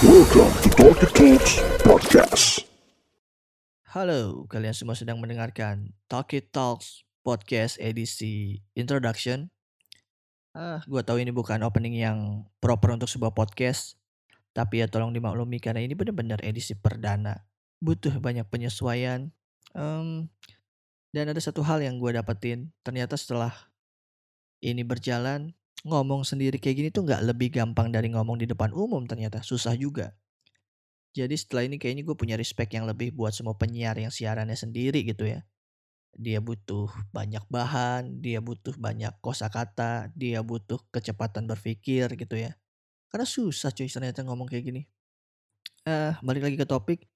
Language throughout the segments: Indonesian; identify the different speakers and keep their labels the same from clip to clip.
Speaker 1: Welcome to Talkie Talks Podcast.
Speaker 2: Halo, kalian semua sedang mendengarkan Talkie Talks Podcast edisi Introduction. Ah, gua tahu ini bukan opening yang proper untuk sebuah podcast, tapi ya tolong dimaklumi karena ini benar-benar edisi perdana. Butuh banyak penyesuaian. Em, dan ada satu hal yang gue dapetin, ternyata setelah ini berjalan, ngomong sendiri kayak gini tuh nggak lebih gampang dari ngomong di depan umum ternyata, susah juga. Jadi setelah ini kayaknya gue punya respect yang lebih buat semua penyiar yang siarannya sendiri gitu ya. Dia butuh banyak bahan, dia butuh banyak kosakata, dia butuh kecepatan berpikir gitu ya. Karena susah cuy ternyata ngomong kayak gini. Eh, balik lagi ke topik.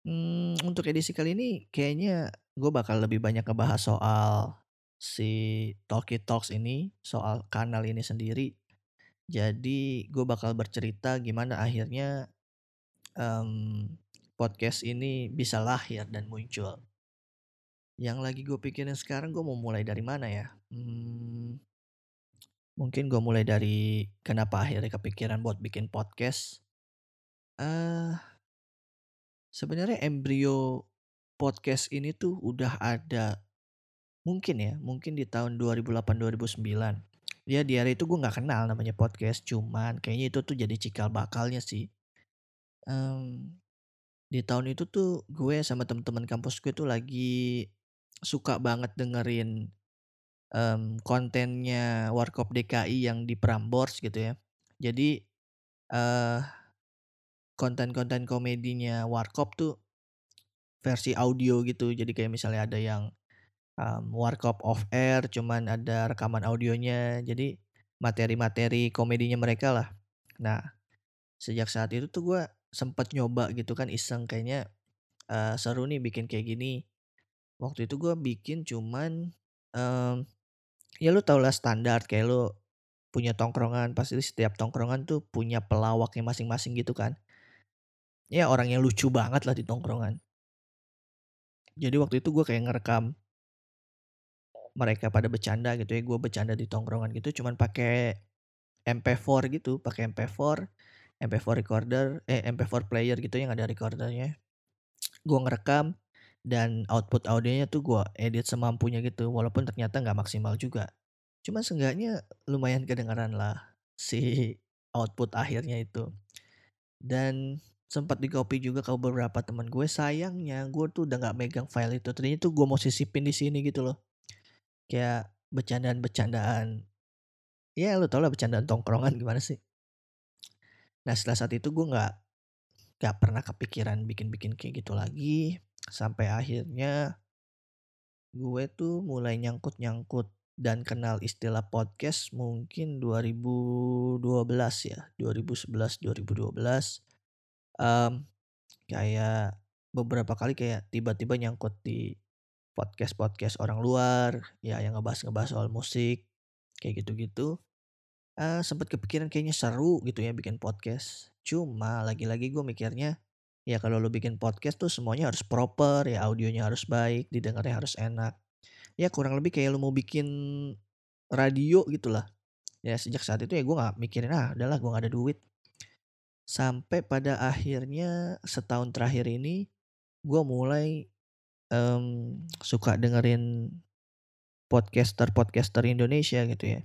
Speaker 2: Hmm, untuk edisi kali ini kayaknya gue bakal lebih banyak ngebahas soal si Talkie Talks ini, soal kanal ini sendiri. Jadi gue bakal bercerita gimana akhirnya em, podcast ini bisa lahir dan muncul. Yang lagi gue pikirin sekarang gue mau mulai dari mana ya? Hmm, mungkin gue mulai dari kenapa akhirnya kepikiran buat bikin podcast. Eh, sebenarnya embrio podcast ini tuh udah ada mungkin ya, mungkin di tahun 2008-2009. Ya di hari itu gue nggak kenal namanya podcast, cuman kayaknya itu tuh jadi cikal bakalnya sih. Em, di tahun itu tuh gue sama teman-teman kampus gue tuh lagi suka banget dengerin em, kontennya Warkop DKI yang di Prambors gitu ya. Jadi eh konten-konten komedinya Warkop tuh versi audio gitu. Jadi kayak misalnya ada yang um, Warkop off air, cuman ada rekaman audionya. Jadi materi-materi komedinya mereka lah. Nah, sejak saat itu tuh gue sempet nyoba gitu kan iseng kayaknya eh, seru nih bikin kayak gini. Waktu itu gue bikin cuman em, ya lu tau lah standar kayak lu punya tongkrongan pasti setiap tongkrongan tuh punya pelawaknya masing-masing gitu kan. Ya orang yang lucu banget lah di tongkrongan. Jadi waktu itu gue kayak ngerekam mereka pada bercanda gitu ya, gue bercanda di tongkrongan gitu cuman pakai MP4 gitu, pakai MP4, MP4 recorder, eh MP4 player gitu yang ada recordernya. Gue ngerekam dan output audionya tuh gue edit semampunya gitu, walaupun ternyata nggak maksimal juga. Cuman seenggaknya lumayan kedengaran lah si output akhirnya itu. Dan sempat di-copy juga ke beberapa teman gue. Sayangnya gue tuh udah nggak megang file itu. Ternyata tuh gue mau sisipin di sini gitu loh. Kayak bercandaan-bercandaan. Ya lu tau lah bercandaan tongkrongan gimana sih. Nah setelah saat itu gue nggak nggak pernah kepikiran bikin-bikin kayak gitu lagi. Sampai akhirnya gue tuh mulai nyangkut-nyangkut dan kenal istilah podcast mungkin 2012 ya 2011 2012 Em, kayak beberapa kali kayak tiba-tiba nyangkut di podcast-podcast orang luar ya yang ngebahas-ngebahas soal musik kayak gitu-gitu. Eh sempat kepikiran kayaknya seru gitu ya bikin podcast. Cuma lagi-lagi gue mikirnya ya kalau lu bikin podcast tuh semuanya harus proper ya audionya harus baik didengarnya harus enak. Ya kurang lebih kayak lu mau bikin radio gitulah. Ya sejak saat itu ya gue nggak mikirin ah udahlah gue nggak ada duit. Sampai pada akhirnya setahun terakhir ini gue mulai em, suka dengerin podcaster-podcaster Indonesia gitu ya.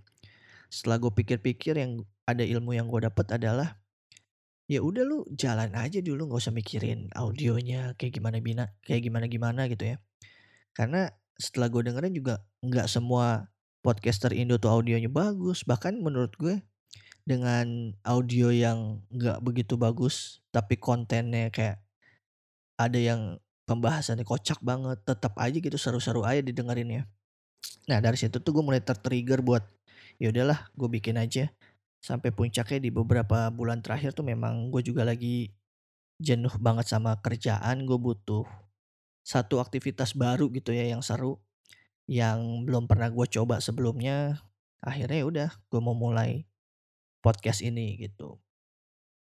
Speaker 2: Setelah gue pikir-pikir yang ada ilmu yang gue dapat adalah ya udah lu jalan aja dulu nggak usah mikirin audionya kayak gimana bina kayak gimana gimana gitu ya. Karena setelah gue dengerin juga nggak semua podcaster Indo tuh audionya bagus. Bahkan menurut gue dengan audio yang nggak begitu bagus tapi kontennya kayak ada yang pembahasannya kocak banget tetap aja gitu seru-seru aja didengerinnya nah dari situ tuh gue mulai tertrigger buat ya udahlah gue bikin aja sampai puncaknya di beberapa bulan terakhir tuh memang gue juga lagi jenuh banget sama kerjaan gue butuh satu aktivitas baru gitu ya yang seru yang belum pernah gue coba sebelumnya akhirnya ya udah gue mau mulai podcast ini gitu.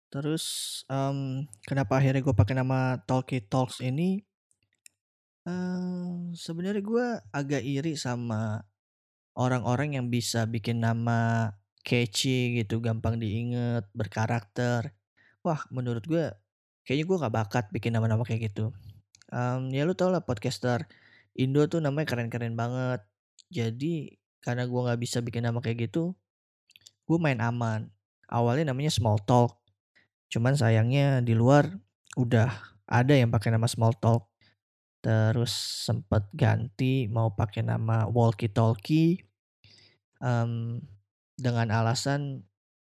Speaker 2: Terus em, kenapa akhirnya gue pakai nama Talkie Talks ini? Eee, sebenarnya gue agak iri sama orang-orang yang bisa bikin nama catchy gitu, gampang diinget, berkarakter. wah menurut gue kayaknya gue gak bakat bikin nama-nama kayak gitu. Um, ya lu tau lah podcaster Indo tuh namanya keren-keren banget. Jadi karena gue nggak bisa bikin nama kayak gitu, gue main aman. Awalnya namanya Small Talk. Cuman sayangnya di luar udah ada yang pakai nama Small Talk. Terus sempet ganti mau pakai nama Walkie Talkie. Um, dengan alasan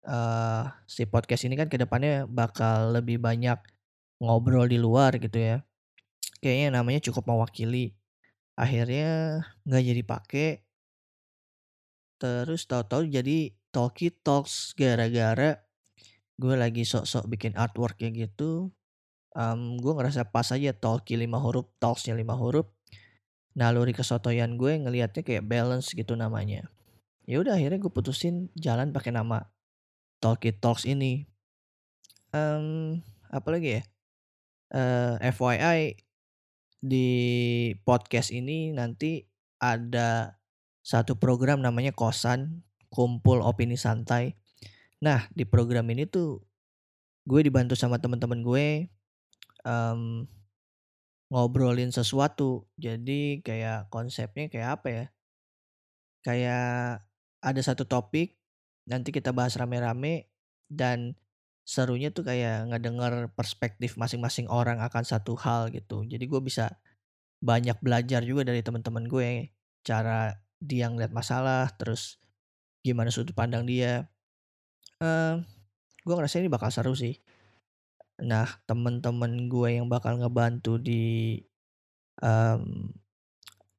Speaker 2: uh, si podcast ini kan ke depannya bakal lebih banyak ngobrol di luar gitu ya. Kayaknya namanya cukup mewakili. Akhirnya nggak jadi pakai. Terus tahu-tahu jadi Talkie Talks gara-gara gue lagi sok-sok bikin artwork kayak gitu. Um, gue ngerasa pas aja Talkie lima huruf, Talksnya lima huruf. Naluri kesotoyan gue ngelihatnya kayak balance gitu namanya. Ya udah akhirnya gue putusin jalan pakai nama Talkie Talks ini. Um, apa lagi ya? Uh, FYI di podcast ini nanti ada satu program namanya Kosan, Kumpul Opini Santai. Nah, di program ini tuh gue dibantu sama teman-teman gue um, ngobrolin sesuatu. Jadi kayak konsepnya kayak apa ya? Kayak ada satu topik, nanti kita bahas rame-rame dan serunya tuh kayak ngedenger perspektif masing-masing orang akan satu hal gitu. Jadi gue bisa banyak belajar juga dari teman-teman gue cara dia ngeliat masalah terus gimana sudut pandang dia uh, gue ngerasa ini bakal seru sih nah teman-teman gue yang bakal ngebantu di um,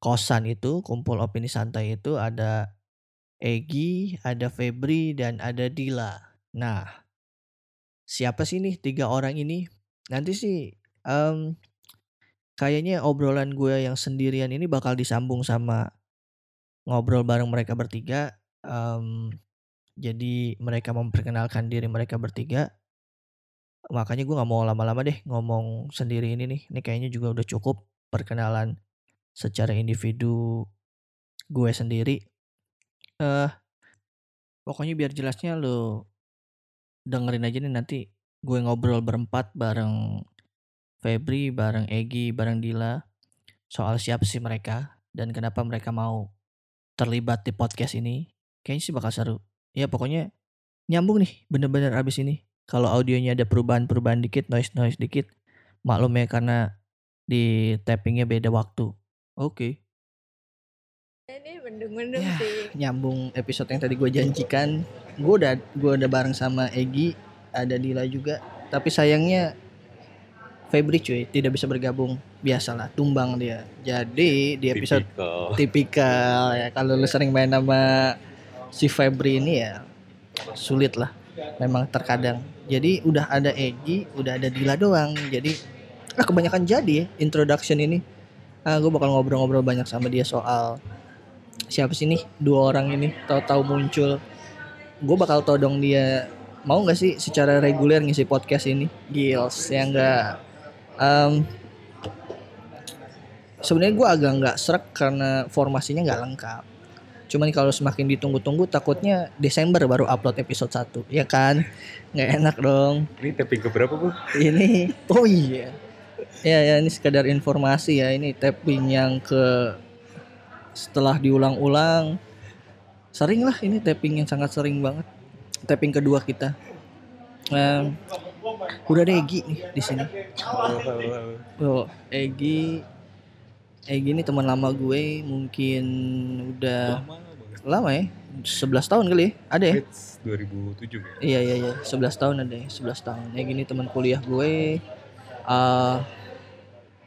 Speaker 2: kosan itu kumpul opini santai itu ada Egi, ada Febri dan ada Dila. Nah, siapa sih nih tiga orang ini? Nanti sih um, kayaknya obrolan gue yang sendirian ini bakal disambung sama ngobrol bareng mereka bertiga. Um, jadi mereka memperkenalkan diri mereka bertiga. Makanya gue gak mau lama-lama deh ngomong sendiri ini nih. Ini kayaknya juga udah cukup perkenalan secara individu gue sendiri. Eh, uh, pokoknya biar jelasnya lo dengerin aja nih nanti gue ngobrol berempat bareng Febri bareng Egi bareng Dila soal siapa sih mereka dan kenapa mereka mau terlibat di podcast ini. Kayaknya sih bakal seru. Ya pokoknya nyambung nih bener-bener abis ini. Kalau audionya ada perubahan-perubahan dikit, noise-noise dikit, maklum ya karena di tappingnya beda waktu. Oke.
Speaker 3: Okay. Ini mendung-mendung ya, sih.
Speaker 2: Nyambung episode yang tadi gue janjikan. Gue udah gue udah bareng sama Egi, ada Dila juga. Tapi sayangnya Febri cuy tidak bisa bergabung biasalah tumbang dia jadi di episode tipikal, tipikal ya kalau lu sering main nama si Febri ini ya sulit lah memang terkadang. Jadi udah ada Egi udah ada Dila doang. Jadi ah kebanyakan jadi ya introduction ini. Ah gue bakal ngobrol-ngobrol banyak sama dia soal siapa sih nih dua orang ini tahu-tahu muncul. Gue bakal todong dia mau nggak sih secara reguler ngisi podcast ini. Gils ya enggak um, sebenarnya gue agak nggak serak karena formasinya nggak lengkap cuman kalau semakin ditunggu-tunggu takutnya Desember baru upload episode 1 ya kan? Nggak enak dong.
Speaker 4: Ini tapping ke berapa bu?
Speaker 2: Ini. Oh iya. Ya ya ini sekedar informasi ya. Ini tapping yang ke setelah diulang-ulang. Sering lah ini tapping yang sangat sering banget. Tapping kedua kita. Um, udah ada Egi nih di sini. Oh, Egi Egi ini teman lama gue mungkin udah lama, lama ya? 11 tahun kali ya? Ada ya?
Speaker 4: 2007 ya?
Speaker 2: Iya iya iya. 11 tahun ada ya 11 tahun. Egi ini teman kuliah gue uh,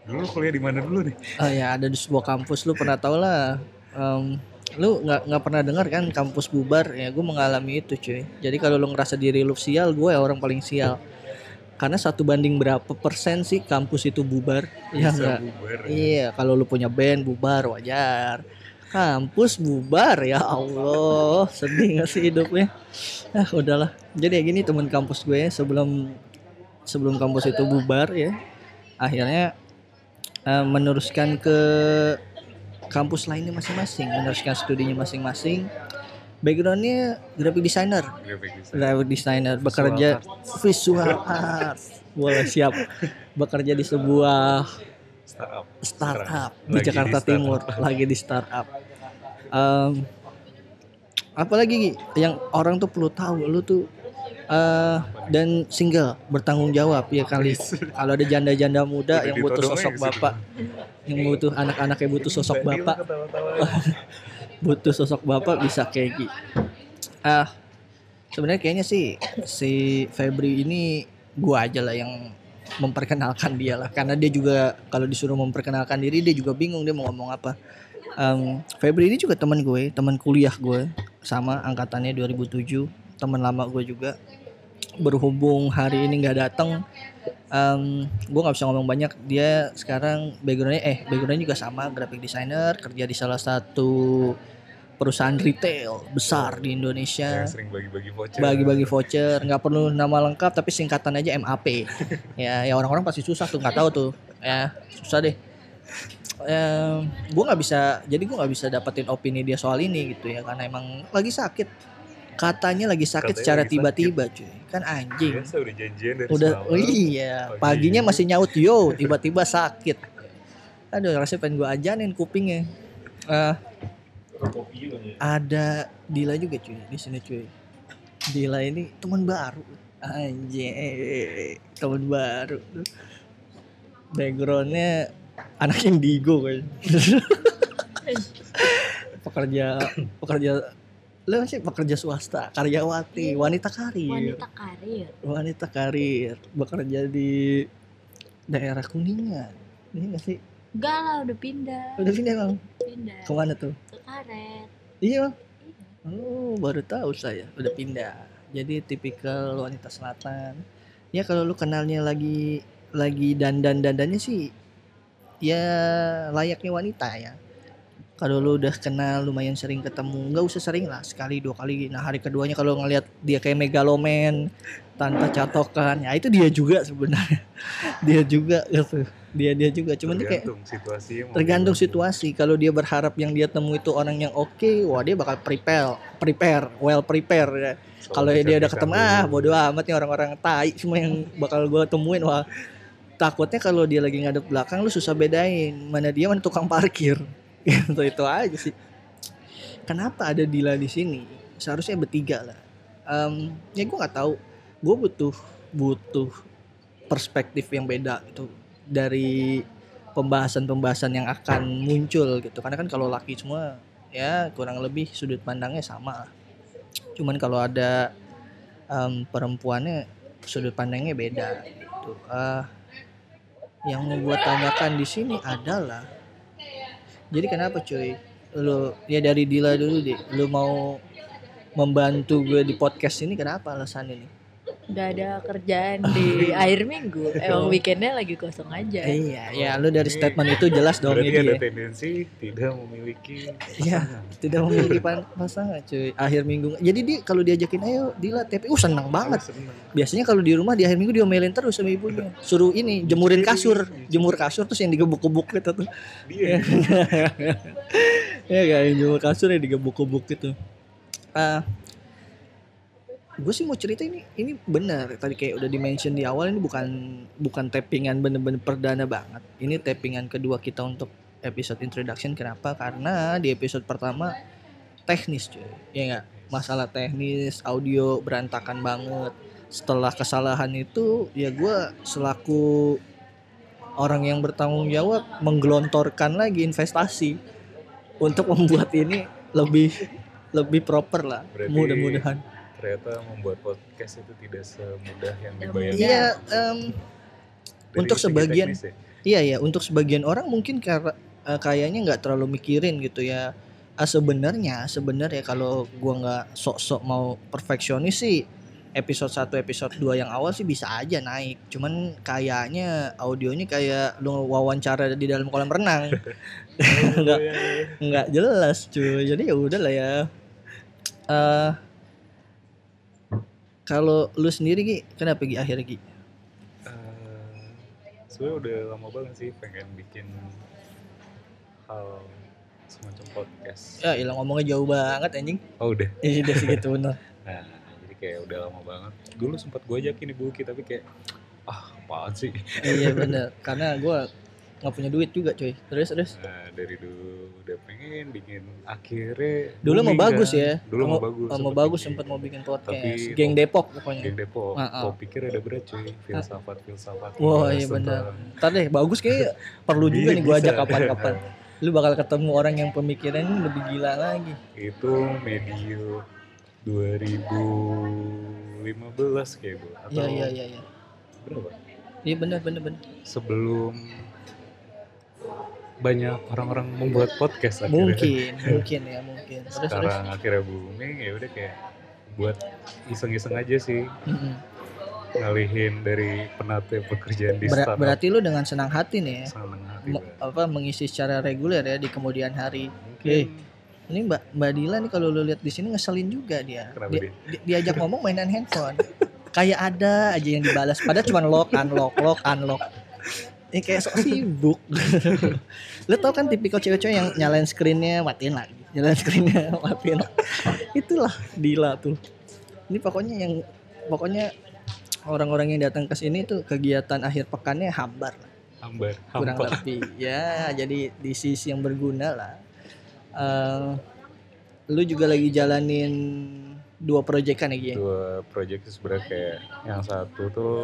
Speaker 4: dulu kuliah di mana dulu nih?
Speaker 2: uh, ya ada di sebuah kampus. Lu pernah tau lah um, lu nggak nggak pernah dengar kan kampus bubar? Ya gue mengalami itu cuy. Jadi kalau lu ngerasa diri lu sial gue ya orang paling sial karena satu banding berapa persen sih kampus itu bubar?
Speaker 4: Ya enggak. bubar,
Speaker 2: ya. iya kalau lu punya band bubar wajar. Kampus bubar ya Allah. Sedih gak sih hidupnya? Ah udahlah. Jadi ya gini teman kampus gue sebelum sebelum kampus itu bubar ya akhirnya uh, meneruskan ke kampus lainnya masing-masing meneruskan studinya masing-masing backgroundnya graphic designer
Speaker 4: Graphic design.
Speaker 2: graphic designer bekerja visual art boleh siap bekerja di sebuah
Speaker 4: Startup.
Speaker 2: startup di Jakarta
Speaker 4: startup.
Speaker 2: Timur lagi di startup Em, apalagi Gi, yang orang tuh perlu tahu lu tuh eh dan single bertanggung jawab ya kali kalau ada janda-janda muda yang butuh
Speaker 4: ditodong
Speaker 2: sosok
Speaker 4: gitu.
Speaker 2: bapak yang butuh anak-anak yang butuh sosok bapak. butuh sosok bapak bisa kayak Gi. Ah, sebenarnya kayaknya sih si Febri ini gua aja lah yang memperkenalkan dia lah karena dia juga kalau disuruh memperkenalkan diri dia juga bingung dia mau ngomong apa. Em, Febri ini juga teman gue, teman kuliah gue sama angkatannya 2007, teman lama gue juga. Berhubung hari ini nggak datang, em, gue nggak bisa ngomong banyak. Dia sekarang backgroundnya eh backgroundnya juga sama, graphic designer, kerja di salah satu perusahaan retail besar di Indonesia.
Speaker 4: Yang sering bagi-bagi voucher.
Speaker 2: bagi-bagi voucher nggak perlu nama lengkap tapi singkatan aja MAP ya ya orang-orang pasti susah tuh nggak tahu tuh. Ya susah deh. Ya, gue nggak bisa jadi gue nggak bisa dapetin opini dia soal ini gitu ya karena emang lagi sakit katanya lagi sakit
Speaker 4: Katanya
Speaker 2: secara
Speaker 4: lagi
Speaker 2: tiba-tiba cuy. Kan anjing.
Speaker 4: Biasa udah janjian dari
Speaker 2: udah
Speaker 4: semalam.
Speaker 2: oh iya.
Speaker 4: Pagi.
Speaker 2: paginya masih nyaut yo tiba-tiba sakit. Aduh rasanya pengen gue ajanin kupingnya. Eh, ada Dila juga cuy di sini cuy. Dila ini teman baru. Anjing teman baru. Backgroundnya anak indigo kan pekerja pekerja lu sih pekerja swasta karyawati wanita karir.
Speaker 3: Wanita karir.
Speaker 2: wanita karir bekerja di daerah kuningan. Ini gak sih?
Speaker 3: Enggak lah udah pindah.
Speaker 2: udah pindah bang?
Speaker 3: Pindah.
Speaker 2: Ke mana tuh?
Speaker 3: Ke karet.
Speaker 2: iya bang? Oh baru tahu saya. Udah pindah. Jadi tipikal wanita selatan. Ya kalau lu kenalnya lagi lagi dandan dandannya sih ya layaknya wanita ya kalau lu udah kenal lumayan sering ketemu nggak usah sering lah sekali dua kali. Nah hari keduanya kalau ngelihat dia kayak megaloman tanpa catokan ya itu dia juga sebenarnya. Dia juga gitu. Dia dia juga. Cuman dia kayak
Speaker 4: tergantung situasinya mau
Speaker 2: tergantung situasi. Kalau dia berharap yang dia temu itu orang yang oke wah dia bakal prepare prepare well prepare ya.
Speaker 4: Soal
Speaker 2: kalau dia udah ketemu ah bodo amat nih orang-orang tai semua yang bakal gue temuin wah. Takutnya kalau dia lagi ngadep belakang lu susah bedain mana dia mana tukang parkir gitu itu aja sih. Kenapa ada Dila di sini? Seharusnya bertiga lah. Em, ya gue nggak tahu. Gue butuh butuh perspektif yang beda gitu dari pembahasan-pembahasan yang akan muncul gitu. Karena kan kalau laki semua ya kurang lebih sudut pandangnya sama. Cuman kalau ada em, perempuannya sudut pandangnya beda gitu. Ah, yang gue tanyakan di sini adalah jadi kenapa cuy? Lu ya dari Dila dulu deh lu mau membantu gue di podcast ini kenapa alasannya nih
Speaker 3: Gak ada kerjaan di akhir minggu. Emang weekendnya lagi kosong aja.
Speaker 2: iya ya lu dari statement itu jelas dong
Speaker 4: Berarti
Speaker 2: ya
Speaker 4: ada
Speaker 2: dia.
Speaker 4: tendensi tidak memiliki
Speaker 2: Iya. tidak memiliki pasangan cuy. Akhir minggu. Jadi dia kalau diajakin ayo Dila TP uh seneng banget. Biasanya kalau di rumah di akhir minggu diomelin terus sama ibunya. Suruh ini jemurin kasur. Jemur kasur terus yang digebuk-gebuk gitu tuh.
Speaker 4: Dia
Speaker 2: ya kayak jemur kasur yang digebuk-gebuk gitu. Ah gue sih mau cerita ini ini benar. Tadi kayak udah dimention di awal ini bukan bukan tappingan bener-bener perdana banget. Ini tappingan kedua kita untuk episode introduction. Kenapa? Karena di episode pertama teknis cuy. Ya nggak? Masalah teknis audio berantakan banget. Setelah kesalahan itu ya gue selaku orang yang bertanggung jawab menggelontorkan lagi investasi untuk membuat ini lebih lebih proper lah. Mudah-mudahan
Speaker 4: ternyata membuat podcast itu tidak semudah yang
Speaker 3: Yang
Speaker 4: dibayangkan.
Speaker 2: iya em,
Speaker 4: Dari
Speaker 2: untuk sebagian-
Speaker 4: teknis ya.
Speaker 2: Iya ya, untuk sebagian orang mungkin karena eh, kayaknya nggak terlalu mikirin gitu ya. Ah, sebenarnya sebenarnya kalau gua nggak sok-sok mau perfeksionis sih episode 1 episode 2 yang awal sih bisa aja naik. Cuman kayaknya audionya kayak lu wawancara di dalam kolam renang. Nggak nggak jelas cuy. Jadi ya udah lah ya. Eh kalau lu sendiri Gi, kenapa Gi akhirnya Gi?
Speaker 4: Eh, sebenarnya udah lama banget sih pengen bikin hal semacam podcast.
Speaker 2: Ya, ilang ngomongnya jauh banget anjing.
Speaker 4: Oh udah.
Speaker 2: Iya, udah segitu bener.
Speaker 4: Nah, jadi kayak udah lama banget. Dulu sempat gue ajakin ibu Buki tapi kayak ah apaan sih?
Speaker 2: iya bener. Karena gua nggak punya duit juga cuy. Terus terus.
Speaker 4: Nah, dari dulu udah pengen bikin akhirnya
Speaker 2: Dulu mau bagus
Speaker 4: kan.
Speaker 2: ya.
Speaker 4: Dulu mau, bagus.
Speaker 2: Mau bagus sempat mau bikin podcast.
Speaker 4: Tapi-
Speaker 2: Geng Depok pokoknya.
Speaker 4: Geng Depok.
Speaker 2: Ah, ah.
Speaker 4: Kau pikir ada berat cuy, filsafat filsafat.
Speaker 2: Wah,
Speaker 4: Bahas
Speaker 2: iya bener.
Speaker 4: tentang
Speaker 2: Ntar deh, bagus kayak perlu juga nih gua
Speaker 4: Bisa.
Speaker 2: ajak kapan-kapan. Lu bakal ketemu orang yang pemikirannya lebih gila lagi.
Speaker 4: itu medio 2015 kayak atau
Speaker 2: Iya iya iya iya.
Speaker 4: berapa
Speaker 2: Iya benar benar benar.
Speaker 4: sebelum banyak orang-orang membuat podcast akhirnya.
Speaker 2: Mungkin, mungkin ya, mungkin. Terus terus.
Speaker 4: sekarang akhirnya booming ya udah kayak buat iseng-iseng aja sih ngalihin dari penata pekerjaan di
Speaker 2: Ber-
Speaker 4: startup
Speaker 2: berarti lu dengan senang hati nih ya,
Speaker 4: senang hati
Speaker 2: apa mengisi secara reguler ya di kemudian hari.
Speaker 4: mungkin
Speaker 2: Eh, Ini Mbak Mbak Dila nih kalau lu lihat di sini ngeselin juga dia.
Speaker 4: Kenapa
Speaker 2: Dia-
Speaker 4: dia?
Speaker 2: di- diajak ngomong mainan handphone. Kayak ada aja yang dibalas. Padahal cuma lock, unlock, lock, unlock. Ini kayak sok sibuk. lu tau kan tipikal cewek-cewek yang nyalain screennya matiin lagi. Nyalain screennya matiin lagi. Itulah Dila tuh. Ini pokoknya yang pokoknya orang-orang yang datang ke sini tuh kegiatan akhir pekannya hambar lah
Speaker 4: hambar
Speaker 2: kurang lebih ya jadi di sisi yang berguna lah Eh, lu juga lagi jalanin dua proyek kan ya Gi?
Speaker 4: dua itu sebenarnya kayak yang satu tuh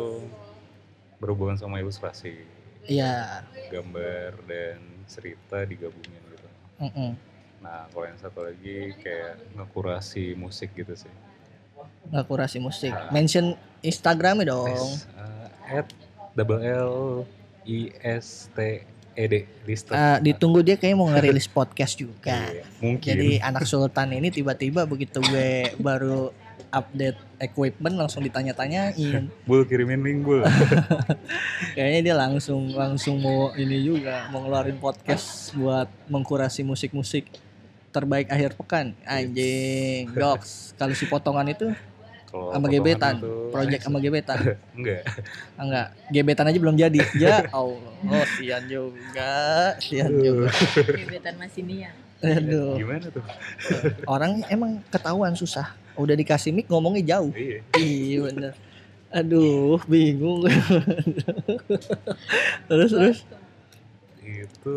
Speaker 4: berhubungan sama ilustrasi
Speaker 2: iya
Speaker 4: gambar dan cerita digabungin gitu
Speaker 2: mm-mm.
Speaker 4: nah kalau yang satu lagi kayak ngekurasi musik gitu sih
Speaker 2: nggak kurasi musik
Speaker 4: Ah.
Speaker 2: mention Instagramnya dong
Speaker 4: Nice. Uh, at double L I S T E D Lister.
Speaker 2: Eh, ditunggu dia kayaknya mau ngerilis podcast juga
Speaker 4: Iya, mungkin.
Speaker 2: jadi anak sultan ini tiba-tiba begitu gue baru update equipment langsung ditanya-tanyain.
Speaker 4: Bul kirimin link bul.
Speaker 2: kayaknya dia langsung langsung mau ini juga mau ngeluarin podcast buat mengkurasi musik-musik terbaik akhir pekan. Anjing dogs kalau si potongan itu
Speaker 4: Kalau
Speaker 2: sama gebetan.
Speaker 4: itu-
Speaker 2: project sama gebetan.
Speaker 4: Enggak.
Speaker 2: Ah, enggak. Gebetan aja belum jadi. Ya Allah oh sian juga sian juga.
Speaker 3: Gebetan masih Nia.
Speaker 2: Aduh
Speaker 4: Gimana tuh?
Speaker 2: orang emang ketahuan susah udah dikasih mic ngomongnya jauh
Speaker 4: Iya.
Speaker 2: iya bener aduh bingung terus terus
Speaker 4: Itu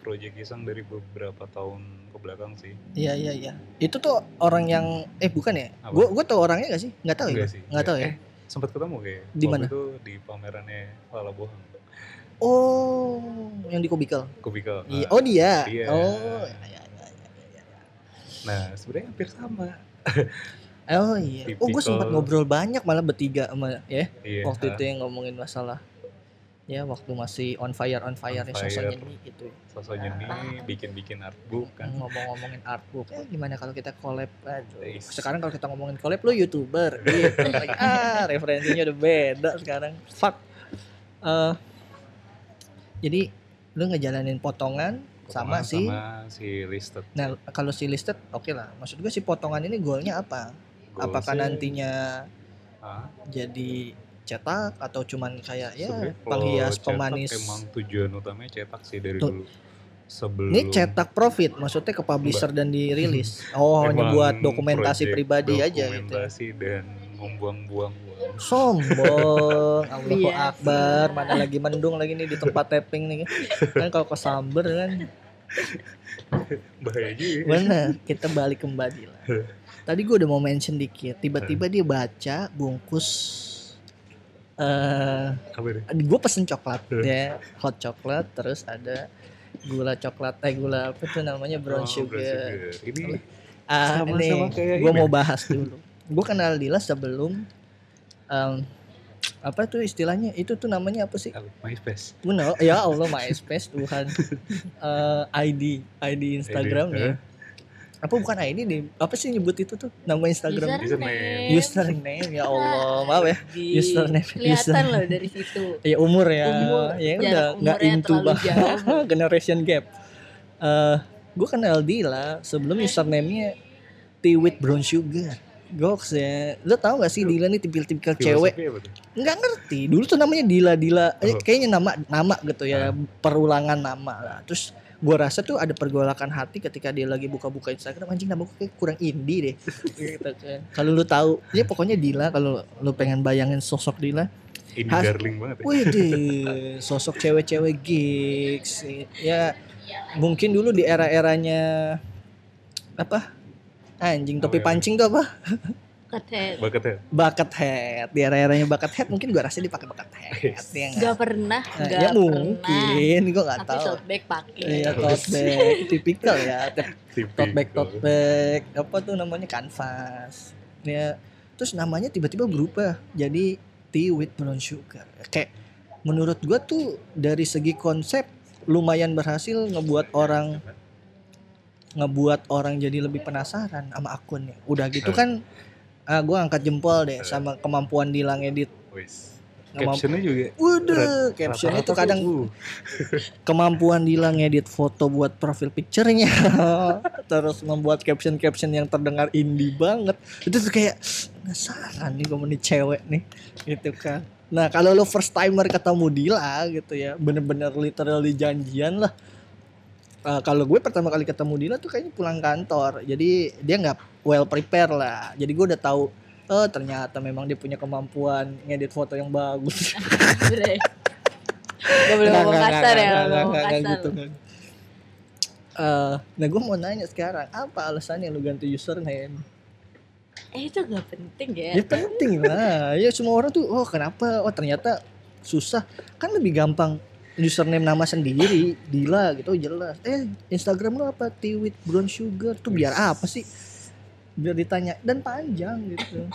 Speaker 4: project iseng dari beberapa tahun ke belakang sih.
Speaker 2: Iya iya iya. Itu tuh orang yang eh bukan ya?
Speaker 4: Apa?
Speaker 2: Gue gue tau orangnya gak sih? Nggak tahu ya? Nggak tahu ya.
Speaker 4: Eh, sempat ketemu kayak.
Speaker 2: Di mana?
Speaker 4: Itu di pamerannya Lala Bohang.
Speaker 2: Oh, yang di Kubikal.
Speaker 4: Kubikal.
Speaker 2: Iya. Oh dia.
Speaker 4: Dia.
Speaker 2: Oh. iya, iya, iya.
Speaker 4: Nah, sebenarnya hampir sama.
Speaker 2: Oh iya. Oh gue sempat ngobrol banyak malah bertiga sama ya.
Speaker 4: Iya.
Speaker 2: waktu
Speaker 4: ah,
Speaker 2: itu yang ngomongin masalah ya waktu masih on fire on fire
Speaker 4: On
Speaker 2: ya sosok
Speaker 4: fire.
Speaker 2: nyeni gitu.
Speaker 4: sosok nyeni bikin-bikin artbook kan.
Speaker 2: Ngomong-ngomongin artbook. Eh gimana kalau kita collab? Aduh.
Speaker 4: Is.
Speaker 2: Sekarang kalau kita ngomongin collab lu YouTuber gitu. ah, referensinya udah beda sekarang. Fuck. Eh jadi lu ngejalanin potongan sama
Speaker 4: Potongan
Speaker 2: si
Speaker 4: sama si listed.
Speaker 2: Nah, kalau si listed oke lah. Maksud gue si potongan ini goalnya apa? Apakah
Speaker 4: Goalsnya,
Speaker 2: nantinya jadi cetak atau cuman kayak ya penghias pemanis?
Speaker 4: Emang tujuan utamanya cetak sih dari
Speaker 2: Tuh.
Speaker 4: dulu. Sebelum
Speaker 2: Ini cetak profit, maksudnya ke publisher dan dirilis. Oh, hanya buat dokumentasi pribadi aja gitu. ya.
Speaker 4: Dokumentasi dan membuang-buang uang.
Speaker 2: Sombong, Allahu
Speaker 3: Biasa.
Speaker 2: Akbar, mana lagi mendung lagi nih di tempat tapping nih. Kan kalau kesamber kan
Speaker 4: Bahaya juga.
Speaker 2: Bener, kita balik kembali lah. Tadi gue udah mau mention dikit, tiba-tiba dia baca bungkus eh
Speaker 4: deh?
Speaker 2: gue pesen coklat
Speaker 4: Hmm.
Speaker 2: ya, hot coklat, terus ada gula coklat, eh gula apa tuh namanya brown
Speaker 4: Oh,
Speaker 2: sugar.
Speaker 4: Ini
Speaker 2: Ah,
Speaker 4: Sama-sama
Speaker 2: nih,
Speaker 4: kayak
Speaker 2: gue
Speaker 4: ini.
Speaker 2: mau bahas dulu. gue kenal Dila sebelum em, apa tuh istilahnya? Itu tuh namanya apa sih?
Speaker 4: MySpace.
Speaker 2: Guna, ya Allah MySpace Tuhan. Eh, ID, ID Instagram
Speaker 4: ID,
Speaker 2: ya.
Speaker 4: eh.
Speaker 2: Apa bukan ID nih? Apa sih nyebut itu tuh nama Instagram?
Speaker 4: Username.
Speaker 2: Username ya Allah, maaf ya.
Speaker 3: Di-
Speaker 2: Username,
Speaker 3: Kelihatan
Speaker 2: username.
Speaker 3: loh dari situ.
Speaker 2: Ya umur ya.
Speaker 3: Umur,
Speaker 2: ya udah nggak banget.
Speaker 3: jauh.
Speaker 2: Generation gap. Eh, gue kenal Dila sebelum username-nya Tiwit Brown Sugar. Goks ya. Lo tau gak sih Dila nih tipikal-tipikal cewek? nggak ngerti. Dulu tuh namanya Dila Dila eh, kayaknya nama nama gitu ya. Perulangan nama. Lah terus gua rasa tuh ada pergolakan hati ketika dia lagi buka-buka Instagram. Anjing nama gua kayak kurang indie deh. Gitu kan. Kalau lu tahu ya pokoknya Dila. Kalau lu pengen bayangin sosok Dila.
Speaker 4: Ini
Speaker 2: Has-
Speaker 4: darling banget ya.
Speaker 2: Wih sosok cewek-cewek gigs ya mungkin dulu di era-eranya apa anjing topi
Speaker 4: Apa ya?
Speaker 2: pancing tuh apa
Speaker 3: Ketet.
Speaker 4: Bakatnya.
Speaker 2: bucket hat di era-eranya bucket hat mungkin gua rasa dipakai bucket hat ya nggak?
Speaker 3: Gak pernah,
Speaker 2: Nah,
Speaker 3: gak
Speaker 2: ya
Speaker 3: pernah.
Speaker 2: mungkin gua nggak
Speaker 3: Tapi
Speaker 2: tahu
Speaker 3: tote bag pakai.
Speaker 2: iya tote bag tipikal ya tote bag tote bag apa tuh namanya canvas ya terus namanya tiba-tiba berubah jadi tea with brown sugar kayak menurut gua tuh dari segi konsep lumayan berhasil ngebuat orang ngebuat orang jadi lebih penasaran sama akunnya udah gitu kan ah, gua angkat jempol deh sama kemampuan Dila ngedit
Speaker 4: Wis.
Speaker 2: Nggak
Speaker 4: Captionnya juga.
Speaker 2: Waduh, caption itu kadang
Speaker 4: uh,
Speaker 2: kemampuan Dila ngedit foto buat profil picture-nya. Terus membuat caption-caption yang terdengar indie banget. Itu tuh kayak penasaran nih gue nih cewek nih gitu kan. Nah kalau lo first timer ketemu Dila gitu ya bener-bener literally janjian lah Eh, kalau gue pertama kali ketemu Dila tuh kayaknya pulang kantor jadi dia nggak well prepare lah jadi gue udah tahu oh ternyata memang dia punya kemampuan ngedit foto yang bagus.
Speaker 3: Gak boleh ngomong kasar ya, ngomong kasar.
Speaker 2: gitu, nggak. Eh, nah gue mau nanya sekarang apa alasannya lu ganti username?
Speaker 3: Eh itu gak penting ya.
Speaker 2: Ya penting lah. Ya semua orang tuh oh kenapa? Oh ternyata susah. Kan lebih gampang username nama sendiri, Dila gitu jelas. Eh Instagram lu apa? Tea with brown sugar tuh biar apa sih? Biar ditanya dan panjang gitu.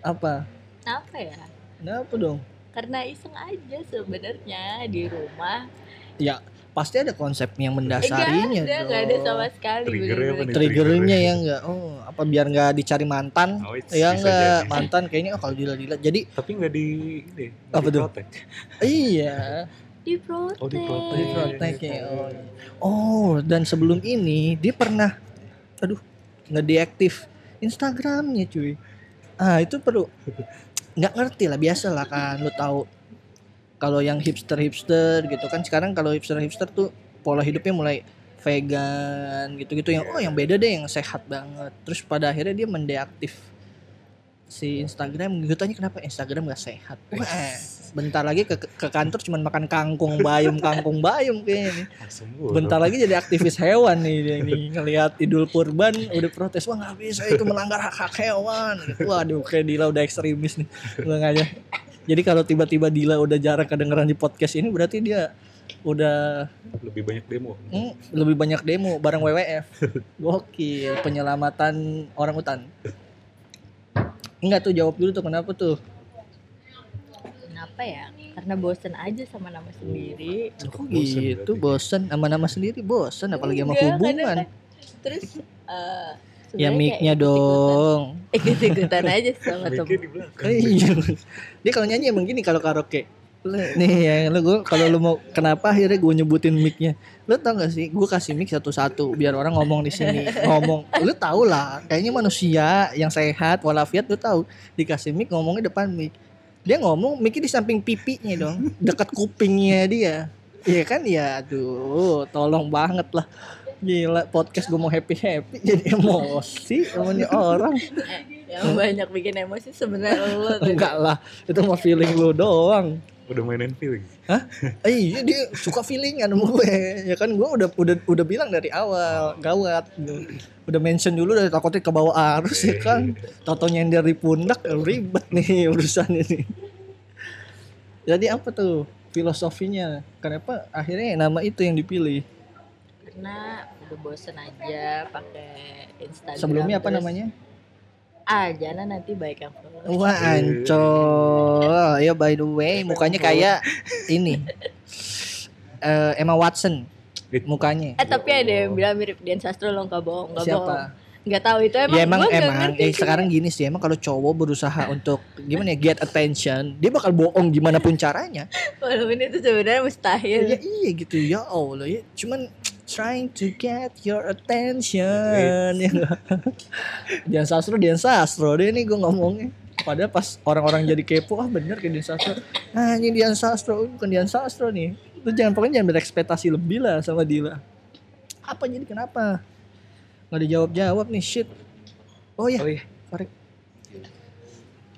Speaker 2: Apa?
Speaker 3: Apa ya?
Speaker 2: Kenapa dong?
Speaker 3: Karena iseng aja sebenarnya di rumah.
Speaker 2: Ya pasti ada konsep yang
Speaker 3: Eh, gak
Speaker 2: mendasarinya
Speaker 3: ada,
Speaker 2: dong.
Speaker 3: gak ada sama sekali.
Speaker 4: Triggernya apa nih?
Speaker 2: triggernya ya enggak oh apa biar nggak dicari mantan
Speaker 4: Oh, it's-
Speaker 2: ya enggak
Speaker 4: jadi.
Speaker 2: mantan kayaknya oh kalau dila dila jadi
Speaker 4: Tapi nggak di ini.
Speaker 2: Apa tuh? iya
Speaker 3: Di protek.
Speaker 4: Oh, di-protect.
Speaker 2: di protect ya oh, oh dan sebelum ini dia pernah aduh nggak deaktif Instagramnya cuy ah itu perlu nggak ngerti lah biasa lah kan lu tahu kalau yang hipster hipster gitu kan sekarang kalau hipster hipster tuh pola hidupnya mulai vegan gitu-gitu yang oh yang beda deh yang sehat banget. Terus pada akhirnya dia mendeaktif si Instagram. Gue tanya kenapa Instagram gak sehat? Wah bentar lagi ke, ke kantor cuman makan kangkung bayam kangkung bayam kayaknya nih. Bentar lagi jadi aktivis hewan nih dia nih ngelihat Idul Kurban udah protes wah nggak bisa itu melanggar hak hak hewan. Gitu. waduh kayak Dila udah ekstremis nih. Gua aja jadi kalau tiba-tiba Dila udah jarang kedengeran di podcast ini berarti dia udah
Speaker 4: Lebih banyak demo.
Speaker 2: hmm, lebih banyak demo bareng WWF gokil penyelamatan orang hutan enggak tuh jawab dulu tuh kenapa tuh
Speaker 3: Kenapa ya? Karena bosen aja sama nama sendiri.
Speaker 2: Kok
Speaker 4: Bosen
Speaker 2: gitu
Speaker 4: berarti.
Speaker 2: bosen sama nama sendiri bosen apalagi sama
Speaker 3: Enggak,
Speaker 2: hubungan
Speaker 3: Terus
Speaker 2: ya
Speaker 3: sebenarnya kayak
Speaker 2: mic-nya dong
Speaker 3: Ikut-ikutan aja sama temen.
Speaker 4: di belakang.
Speaker 2: Iya. Dia kalau nyanyi emang gini kalau karaoke. Nih ya lu gua kalau lu mau kenapa akhirnya gue nyebutin mic-nya. Lu tau gak sih? Gue kasih mic satu-satu biar orang ngomong di sini. Ngomong. Lu tau lah, kayaknya manusia yang sehat walafiat lu tahu dikasih mic ngomongnya depan mic. Dia ngomong mic di samping pipinya dong, dekat kupingnya dia. Iya kan ya aduh, tolong banget lah. Gila podcast gue mau happy happy jadi emosi namanya orang.
Speaker 3: Yang banyak bikin emosi sebenarnya lo tuh.
Speaker 2: Enggak lah, itu mah feeling lu doang.
Speaker 4: Udah mainin feeling.
Speaker 2: Eh, iya dia suka feelingan sama gue. Ya kan gue udah udah udah bilang dari awal gawat. Udah mention dulu dari takutnya ke bawah arus ya kan. Toto nyender di pundak ribet nih urusan ini. Jadi apa tuh filosofinya? Kenapa akhirnya nama itu yang dipilih?
Speaker 3: Karena udah bosen aja pakai Instagram.
Speaker 2: Sebelumnya apa
Speaker 3: terus,
Speaker 2: namanya?
Speaker 3: Ah, jangan nanti baik yang.
Speaker 2: Wah, ancol. Ya by the way, mukanya kayak ini. Eh Emma Watson mukanya.
Speaker 3: Eh tapi ada yang bilang mirip Dian Sastro lo nggak bohong, nggak bohong.
Speaker 2: Siapa?
Speaker 3: Nggak tahu itu emang.
Speaker 2: ya emang
Speaker 3: gua
Speaker 2: emang
Speaker 3: ngerti
Speaker 2: eh, sekarang gini sih emang kalau cowok berusaha untuk gimana ya get attention dia bakal bohong gimana pun caranya
Speaker 3: Walaupun itu sebenarnya mustahil.
Speaker 2: ya iya gitu ya Allah ya cuman trying to get your attention. Ya nggak? Dian Sastro Dian Sastro. Deh nih gue ngomongnya. Padahal pas orang-orang jadi kepo ah bener kayak Dian Sastro. Ah ini Dian Sastro. Oh, bukan Dian Sastro nih. Lu jangan pokoknya jangan berekspektasi lebih lah sama Dila apa jadi? Kenapa? Nggak dijawab jawab nih shit. Oh ya
Speaker 4: Oh iya.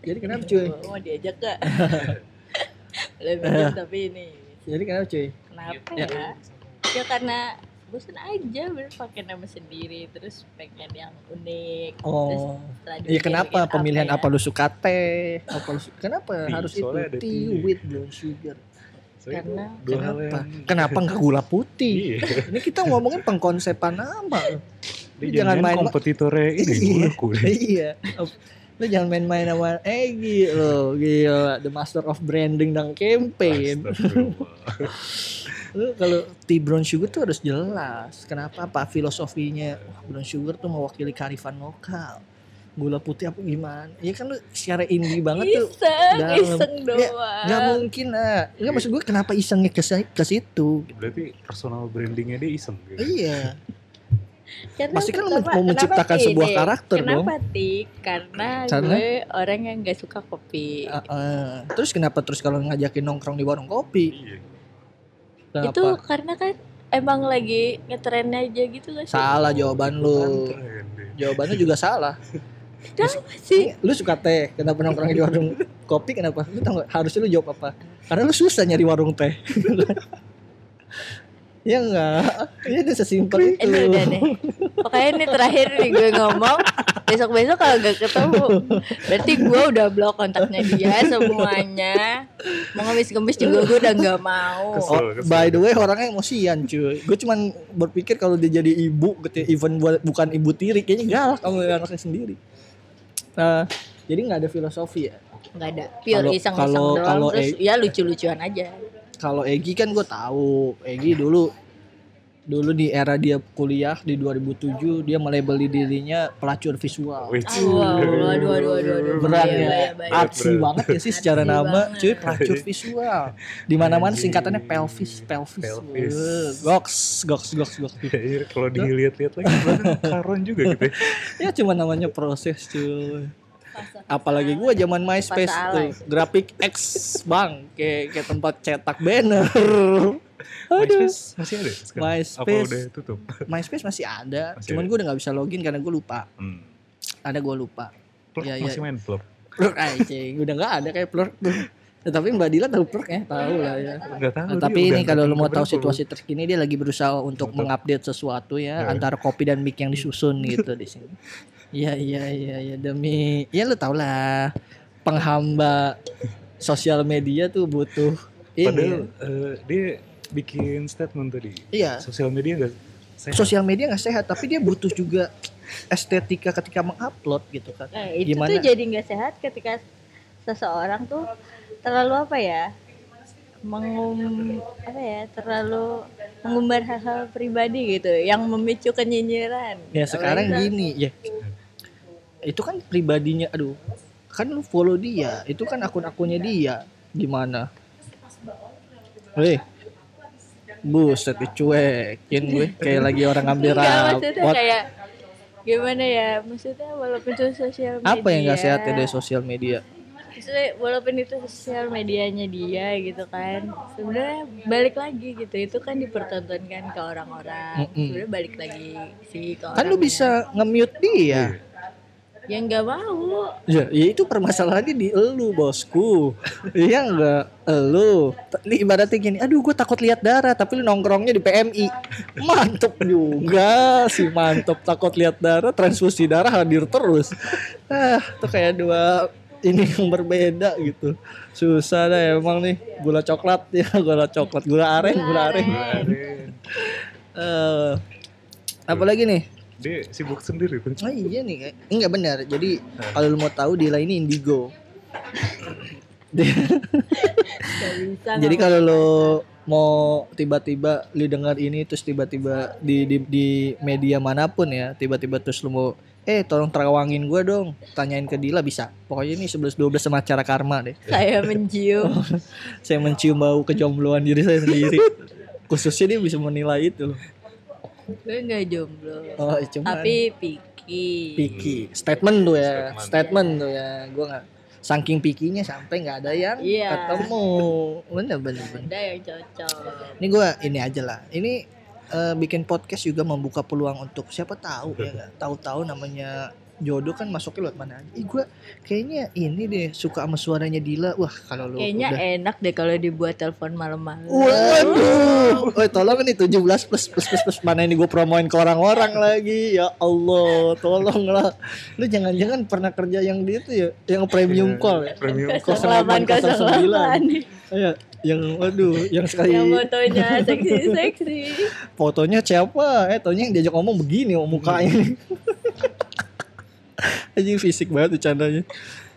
Speaker 2: jadi kenapa cuy?
Speaker 3: Mau diajak gak? Minjem tapi ini.
Speaker 2: jadi kenapa cuy?
Speaker 3: Kenapa
Speaker 2: Ya.
Speaker 3: ya? Ya karena bosan aja bener pakai nama sendiri terus pengen yang unik. Terus
Speaker 2: oh Iya kenapa pemilihan apa,
Speaker 3: ya?
Speaker 2: lu suka teh? Apa lu su- kenapa
Speaker 4: Tea,
Speaker 2: harus itu tea
Speaker 4: tea.
Speaker 2: with brown sugar?
Speaker 4: Itu
Speaker 3: Karena-
Speaker 2: Kenapa?
Speaker 4: yang
Speaker 2: Kenapa nggak gula putih?
Speaker 4: Iya.
Speaker 2: Ini kita ngomongin pengkonsepan nama.
Speaker 4: Dia
Speaker 2: Jangan
Speaker 4: jangan
Speaker 2: main-
Speaker 4: kompetitornya ini
Speaker 2: Iya. iya. Lu jangan main-main sama Egi lo, gila, the master of branding dan campaign. Lu kalau tea brown sugar tuh harus jelas. Kenapa apa filosofinya? Wah, brown sugar tuh mewakili kearifan lokal. Gula putih apa gimana? Ya kan lu secara indie banget tuh
Speaker 3: Iseng,
Speaker 2: dalam.
Speaker 3: iseng
Speaker 2: Ya,
Speaker 3: doang.
Speaker 2: Nggak mungkin lah. Nggak maksud gue kenapa isengnya ke, ke situ?
Speaker 4: Berarti personal brandingnya dia iseng gitu.
Speaker 2: Iya.
Speaker 3: Karena
Speaker 2: Pasti kan
Speaker 3: pertama,
Speaker 2: mau menciptakan
Speaker 3: kenapa
Speaker 2: sebuah
Speaker 3: gini?
Speaker 2: karakter dong.
Speaker 3: Kenapa Tik? Karena,
Speaker 2: Karena?
Speaker 3: gue orang yang gak suka kopi.
Speaker 2: Uh, uh. Terus kenapa terus kalau ngajakin nongkrong di warung kopi?
Speaker 4: Iya.
Speaker 2: Kenapa?
Speaker 3: Itu karena kan emang lagi ngetren aja gitu gak sih?
Speaker 2: Salah jawaban lu.
Speaker 4: Deh.
Speaker 2: Jawabannya juga salah.
Speaker 3: Kenapa sih?
Speaker 2: Lu suka teh, kenapa nongkrong di warung kopi? Kenapa? Lu tau gak? Harusnya lu jawab apa? Karena lu susah nyari warung teh. ya enggak. Ya udah sesimpel itu.
Speaker 3: Ini udah nih. Pokoknya ini terakhir nih gue ngomong. Besok-besok kalau gak ketemu. Berarti gue udah blok kontaknya dia semuanya. Mau ngemis-ngemis juga gue udah gak mau.
Speaker 4: Kesel.
Speaker 2: Oh, by the way orangnya emosian cuy. Gue cuman berpikir kalau dia jadi ibu gitu ya, even buat bukan ibu tiri kayaknya galak kamu anaknya sendiri. Nah, jadi nggak ada filosofi ya.
Speaker 3: Gak ada. Pure
Speaker 2: Kalau-
Speaker 3: iseng-iseng
Speaker 2: kalau-
Speaker 3: doang.
Speaker 2: kalau
Speaker 3: Terus
Speaker 2: eh-
Speaker 3: ya lucu-lucuan aja.
Speaker 2: Kalau Egi kan gue tahu, Egi dulu dulu di era dia kuliah di 2007 dia melabeli dirinya pelacur visual.
Speaker 4: Wih,
Speaker 3: Aduh, aduh, aduh, aduh, aduh, aduh.
Speaker 2: Berat
Speaker 3: Bahaya,
Speaker 2: ya, artsy
Speaker 4: Berat.
Speaker 2: banget ya sih secara nama,
Speaker 3: banget.
Speaker 2: cuy pelacur visual. Di mana-mana singkatannya pelvis, pelvis.
Speaker 4: Pelvis.
Speaker 2: Wah, Goks, goks, goks, goks.
Speaker 4: Iya, kalau dilihat-lihat lagi karon juga gitu. ya.
Speaker 2: ya cuma namanya proses cuy apalagi gua zaman MySpace tuh
Speaker 3: alay.
Speaker 2: grafik X bang kayak kayak tempat cetak banner aduh
Speaker 4: MySpace masih ada sekarang? Apa
Speaker 2: MySpace.
Speaker 4: udah tutup?
Speaker 2: MySpace masih ada
Speaker 4: Masih
Speaker 2: cuman gua udah nggak bisa login karena gua lupa
Speaker 4: Hmm.
Speaker 2: ada gua lupa
Speaker 4: Plurk
Speaker 2: Iya, iya.
Speaker 4: masih main plurk?
Speaker 2: plurk aja udah nggak ada kayak plurk tuh Ya, tapi Mbak Dila tahu plurk ya tahu lah ya
Speaker 4: Enggak tahu.
Speaker 2: Nah, tapi ini kalau lu mau tahu situasi terkini dia lagi berusaha untuk
Speaker 4: Untuk-
Speaker 2: mengupdate sesuatu ya
Speaker 4: Ya.
Speaker 2: antara kopi dan mic yang disusun gitu di sini. Iya iya iya iya demi ya lu tau lah penghamba sosial media tuh butuh ini.
Speaker 4: Padahal eh, dia bikin statement tadi.
Speaker 2: Iya,
Speaker 4: Sosial media enggak sehat.
Speaker 2: sosial media nggak sehat tapi dia butuh juga estetika ketika mengupload gitu kan.
Speaker 3: Nah, itu
Speaker 2: Gimana?
Speaker 3: tuh jadi nggak sehat ketika seseorang tuh terlalu apa ya? mengum apa ya terlalu mengumbar hal-hal pribadi gitu yang memicu kenyinyiran.
Speaker 2: Ya sekarang gini ya. Itu kan pribadinya aduh. Kan lu follow dia, itu kan akun-akunnya dia. Gimana? Weh. Buset dicuekin gue kayak lagi orang ngambil rapot.
Speaker 3: kayak gimana ya? Maksudnya walaupun itu sosial media.
Speaker 2: Apa yang gak sehat ya dari sosial media?
Speaker 3: Maksudnya walaupun itu sosial medianya dia gitu kan. Sebenarnya balik lagi gitu. Itu kan dipertontonkan ke orang-orang.
Speaker 2: Mm-mm.
Speaker 3: Sebenarnya balik lagi sih ke
Speaker 2: Kan lu bisa nge-mute dia.
Speaker 3: Ya nggak mau.
Speaker 2: Ya, ya itu permasalahannya di elu bosku. Iya enggak elu. Ini ibaratnya gini, aduh gue takut lihat darah tapi lu nongkrongnya di PMI. Mantep juga sih mantep takut lihat darah transfusi darah hadir terus. Ah, itu kayak dua ini yang berbeda gitu. Susah dah emang nih gula coklat ya gula coklat gula aren gula aren.
Speaker 4: Aren.
Speaker 2: Eh, apa lagi nih?
Speaker 4: Dia sibuk sendiri tuh.
Speaker 2: Oh iya nih, kayak- enggak benar. Jadi kalau lu mau tahu Dila ini indigo. Jadi kalau lo mau tiba-tiba lu dengar ini terus tiba-tiba di, di di media mana pun ya, tiba-tiba terus lu mau eh tolong terawangin gua dong, tanyain ke Dila bisa. Pokoknya ini 11 12 sama cara karma deh.
Speaker 3: saya mencium
Speaker 2: Saya mencium bau kejombloan diri saya sendiri. Khususnya dia bisa menilai itu loh.
Speaker 3: Gue nggak jomblo
Speaker 2: Oh, cuma
Speaker 3: tapi picky
Speaker 2: picky. Statement tuh ya,
Speaker 4: Statement.
Speaker 2: statement tuh ya. Gua nggak saking pikinya sampai nggak ada yang
Speaker 3: Iya.
Speaker 2: ketemu bener bener bener
Speaker 3: ada yang cocok
Speaker 2: ini gue ini aja lah ini eh, bikin podcast juga membuka peluang untuk siapa tahu ya tahu-tahu namanya jodoh kan masuknya lewat mana aja. Ih gue kayaknya ini deh suka sama suaranya Dila. Wah kalau lu
Speaker 3: kayaknya
Speaker 2: udah.
Speaker 3: enak deh kalau dibuat telepon malam-malam.
Speaker 2: Waduh, Woi tolong nih 17 plus plus plus plus. Mana ini gue promoin ke orang-orang lagi? Ya Allah tolonglah. Lu jangan-jangan pernah kerja yang di itu ya yang premium call ya?
Speaker 4: Premium
Speaker 3: 0808
Speaker 2: Iya, yang waduh, yang sekali
Speaker 3: yang fotonya seksi-seksi
Speaker 2: fotonya siapa? Eh, taunya yang diajak ngomong begini oh, mukanya. anjing fisik banget bercandanya.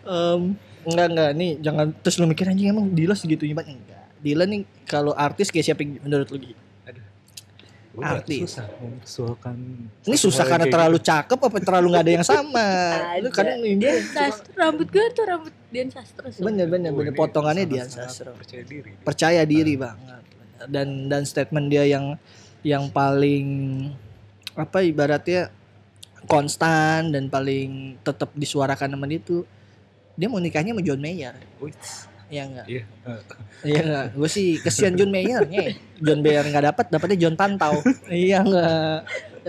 Speaker 2: Em enggak enggak nih, jangan terus lu mikir anjing emang Dila segitunya banget enggak. Dila nih kalau artis kayak siapa yang menurut lu? Gi?
Speaker 4: Udah
Speaker 2: Artis.
Speaker 4: susah mempersoalkan
Speaker 2: Ini susah karena terlalu
Speaker 4: gitu.
Speaker 2: cakep apa terlalu nggak ada yang sama? lu
Speaker 3: Ada.
Speaker 2: kadang nih
Speaker 3: Dian Sastro rambut gue tuh rambut Dian Sastro semua.
Speaker 2: bener bener bener
Speaker 4: ini
Speaker 2: potongannya dia
Speaker 4: sangat-sangat
Speaker 2: sastro.
Speaker 4: percaya diri dia.
Speaker 2: percaya diri banget dan dan statement dia yang yang paling apa ibaratnya konstan dan paling tetap disuarakan sama dia tuh dia mau nikahnya sama John Mayer.
Speaker 4: Wih,
Speaker 2: ya enggak
Speaker 4: Iya,
Speaker 2: iya enggak gue sih kesian John Mayer nya John Mayer nggak dapat dapatnya John Pantau. Iya enggak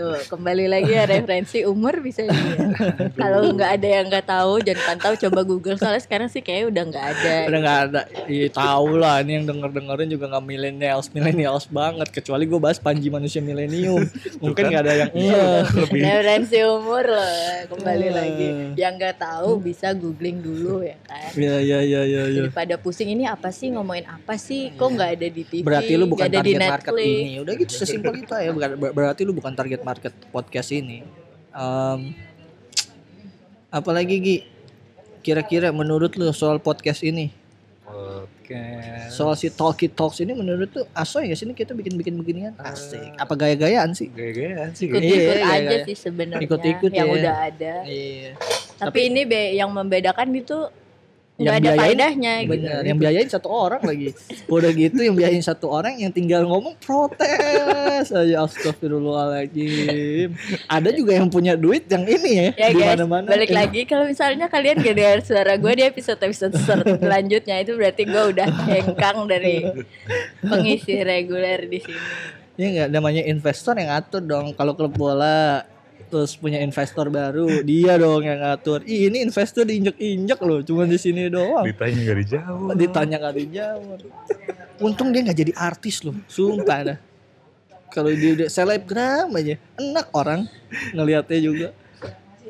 Speaker 3: Tuh, kembali lagi ya referensi umur bisa dilihat. Kalau nggak ada yang nggak tahu, jangan pantau coba Google soalnya sekarang sih kayaknya udah nggak ada.
Speaker 2: udah nggak ada iya tahu lah ini yang denger dengerin juga nggak millennials millennials banget kecuali gue bahas Panji manusia milenium mungkin nggak ada yang iya
Speaker 4: lebih
Speaker 3: Referensi umur loh, kembali
Speaker 2: Hmm.
Speaker 3: lagi. Yang nggak tahu bisa googling dulu ya kan.
Speaker 2: iya iya iya iya iya.
Speaker 3: Daripada pusing ini apa sih ngomongin apa sih? Kok nggak ada di TV?
Speaker 2: berarti lu bukan target market ini udah gitu sesimpel itu ya berarti lu bukan target market podcast ini Em, apalagi Gi? Kira-kira menurut lu soal podcast ini?
Speaker 4: Podcast.
Speaker 2: Soal si Talkie Talks ini menurut lu asoy ya sini kita bikin-bikin beginian? Asik. Apa gaya-gayaan sih?
Speaker 4: gaya-gayaan sih
Speaker 3: Ikut-ikut
Speaker 2: Iya, iya,
Speaker 3: aja
Speaker 2: iya.
Speaker 3: sih sebenarnya.
Speaker 2: Ikut-ikut
Speaker 3: yang
Speaker 2: ya.
Speaker 3: udah ada.
Speaker 2: iya.
Speaker 3: Tapi, ini be yang membedakan itu
Speaker 2: Yang
Speaker 3: ada
Speaker 2: biayain,
Speaker 3: faedahnya gitu.
Speaker 2: bener yang biayain satu orang lagi. Udah gitu yang biayain satu orang yang tinggal ngomong protes. Aja astagfirullahaladzim. Ada juga yang punya duit yang ini ya,
Speaker 3: Ya
Speaker 2: di mana-mana.
Speaker 3: balik lagi kalau misalnya kalian gak dengar suara gue di episode-episode selanjutnya itu berarti gue udah hengkang dari pengisi reguler di sini.
Speaker 2: Ya nggak? Namanya investor yang ngatur dong. Kalau klub bola terus punya investor baru, dia dong yang ngatur. Ih, ini investor diinjek-injek loh, cuma di sini doang.
Speaker 4: ditanya gak dijawab
Speaker 2: Ditanya nggak dijawab. Untung dia nggak jadi artis loh, sumpah dah. Kalau dia udah selebgram aja, enak orang ngelihatnya juga.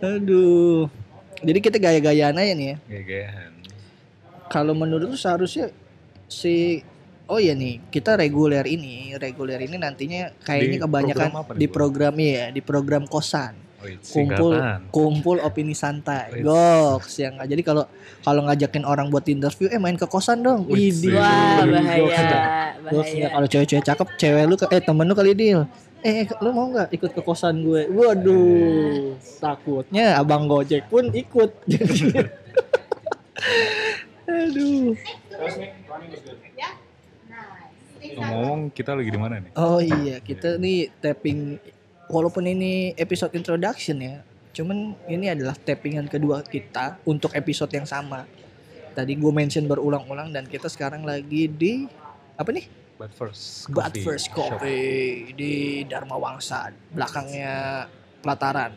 Speaker 2: Aduh. Jadi kita gaya-gayaan aja nih ya.
Speaker 4: gaya-gayaan
Speaker 2: Kalau menurut lu seharusnya si Oh iya nih, kita reguler ini, reguler ini nantinya kayaknya
Speaker 4: Di
Speaker 2: kebanyakan
Speaker 4: program apa
Speaker 2: di program iya, di program kosan.
Speaker 4: oh, itu
Speaker 2: Kumpul
Speaker 4: singkatan.
Speaker 2: kumpul opini santai. Goks yang jadi kalau kalau ngajakin orang buat interview eh main ke kosan dong.
Speaker 4: Wih,
Speaker 2: Idi.
Speaker 3: Wah bahaya, bahaya.
Speaker 2: kalau cewek-cewek cakep, cewek lu eh temen lu kali deal. Eh, lu mau nggak ikut ke kosan gue? Waduh, takutnya abang Gojek pun ikut. Aduh.
Speaker 4: Ngomong kita lagi di mana nih
Speaker 2: Oh iya, kita nih tapping walaupun ini episode introduction ya. Cuman ini adalah tappingan kedua kita untuk episode yang sama. Tadi gue mention berulang-ulang dan kita sekarang lagi di apa nih?
Speaker 4: but first
Speaker 2: But
Speaker 4: coffee
Speaker 2: First
Speaker 4: shop.
Speaker 2: Coffee di Dharma Wangsa. Belakangnya pelataran.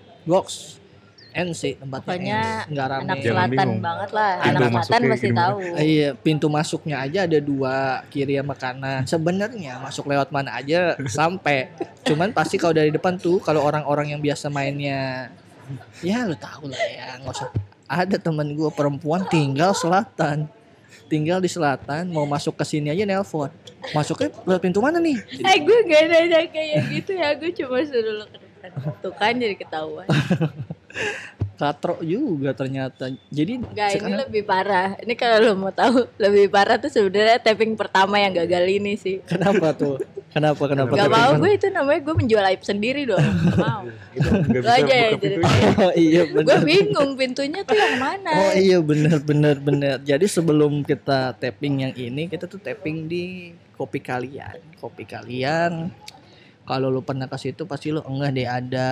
Speaker 2: Gox. NC tempatnya
Speaker 3: Pokoknya
Speaker 2: NC. nggak rame.
Speaker 3: Anak
Speaker 4: Jangan
Speaker 3: selatan
Speaker 4: bingung.
Speaker 3: banget lah,
Speaker 4: Pintu
Speaker 3: anak selatan
Speaker 4: gimana?
Speaker 3: tahu.
Speaker 2: Iya, pintu masuknya aja ada dua, kiri sama kanan. Sebenarnya masuk lewat mana aja sampai. Cuman pasti kalau dari depan tuh kalau orang-orang yang biasa mainnya ya lu tahu lah ya, nggak usah. Ada temen gue perempuan tinggal selatan. Tinggal di selatan, mau masuk ke sini aja nelpon. Masuknya lewat pintu mana nih?
Speaker 3: Eh gue gak nanya kayak gitu ya, gue cuma suruh lo ke depan. Tuh kan jadi ketahuan.
Speaker 2: Katro juga ternyata. Jadi
Speaker 3: Enggak, ini
Speaker 2: sekarang
Speaker 3: lebih parah. Ini kalau lo mau tahu, lebih parah tuh sebenarnya tapping pertama yang gagal ini sih.
Speaker 2: kenapa tuh? Kenapa kenapa?
Speaker 3: Gak mau gue itu namanya gue menjual aib sendiri dong. Gak mau. Lo
Speaker 4: bisa
Speaker 3: aja ya jadi.
Speaker 2: Oh iya benar.
Speaker 3: Gue bingung pintunya tuh yang mana.
Speaker 2: Oh iya bener bener bener. Jadi sebelum kita tapping yang ini kita tuh tapping di kopi kalian. Kopi kalian. Kalau lu pernah ke situ pasti lu enggak deh ada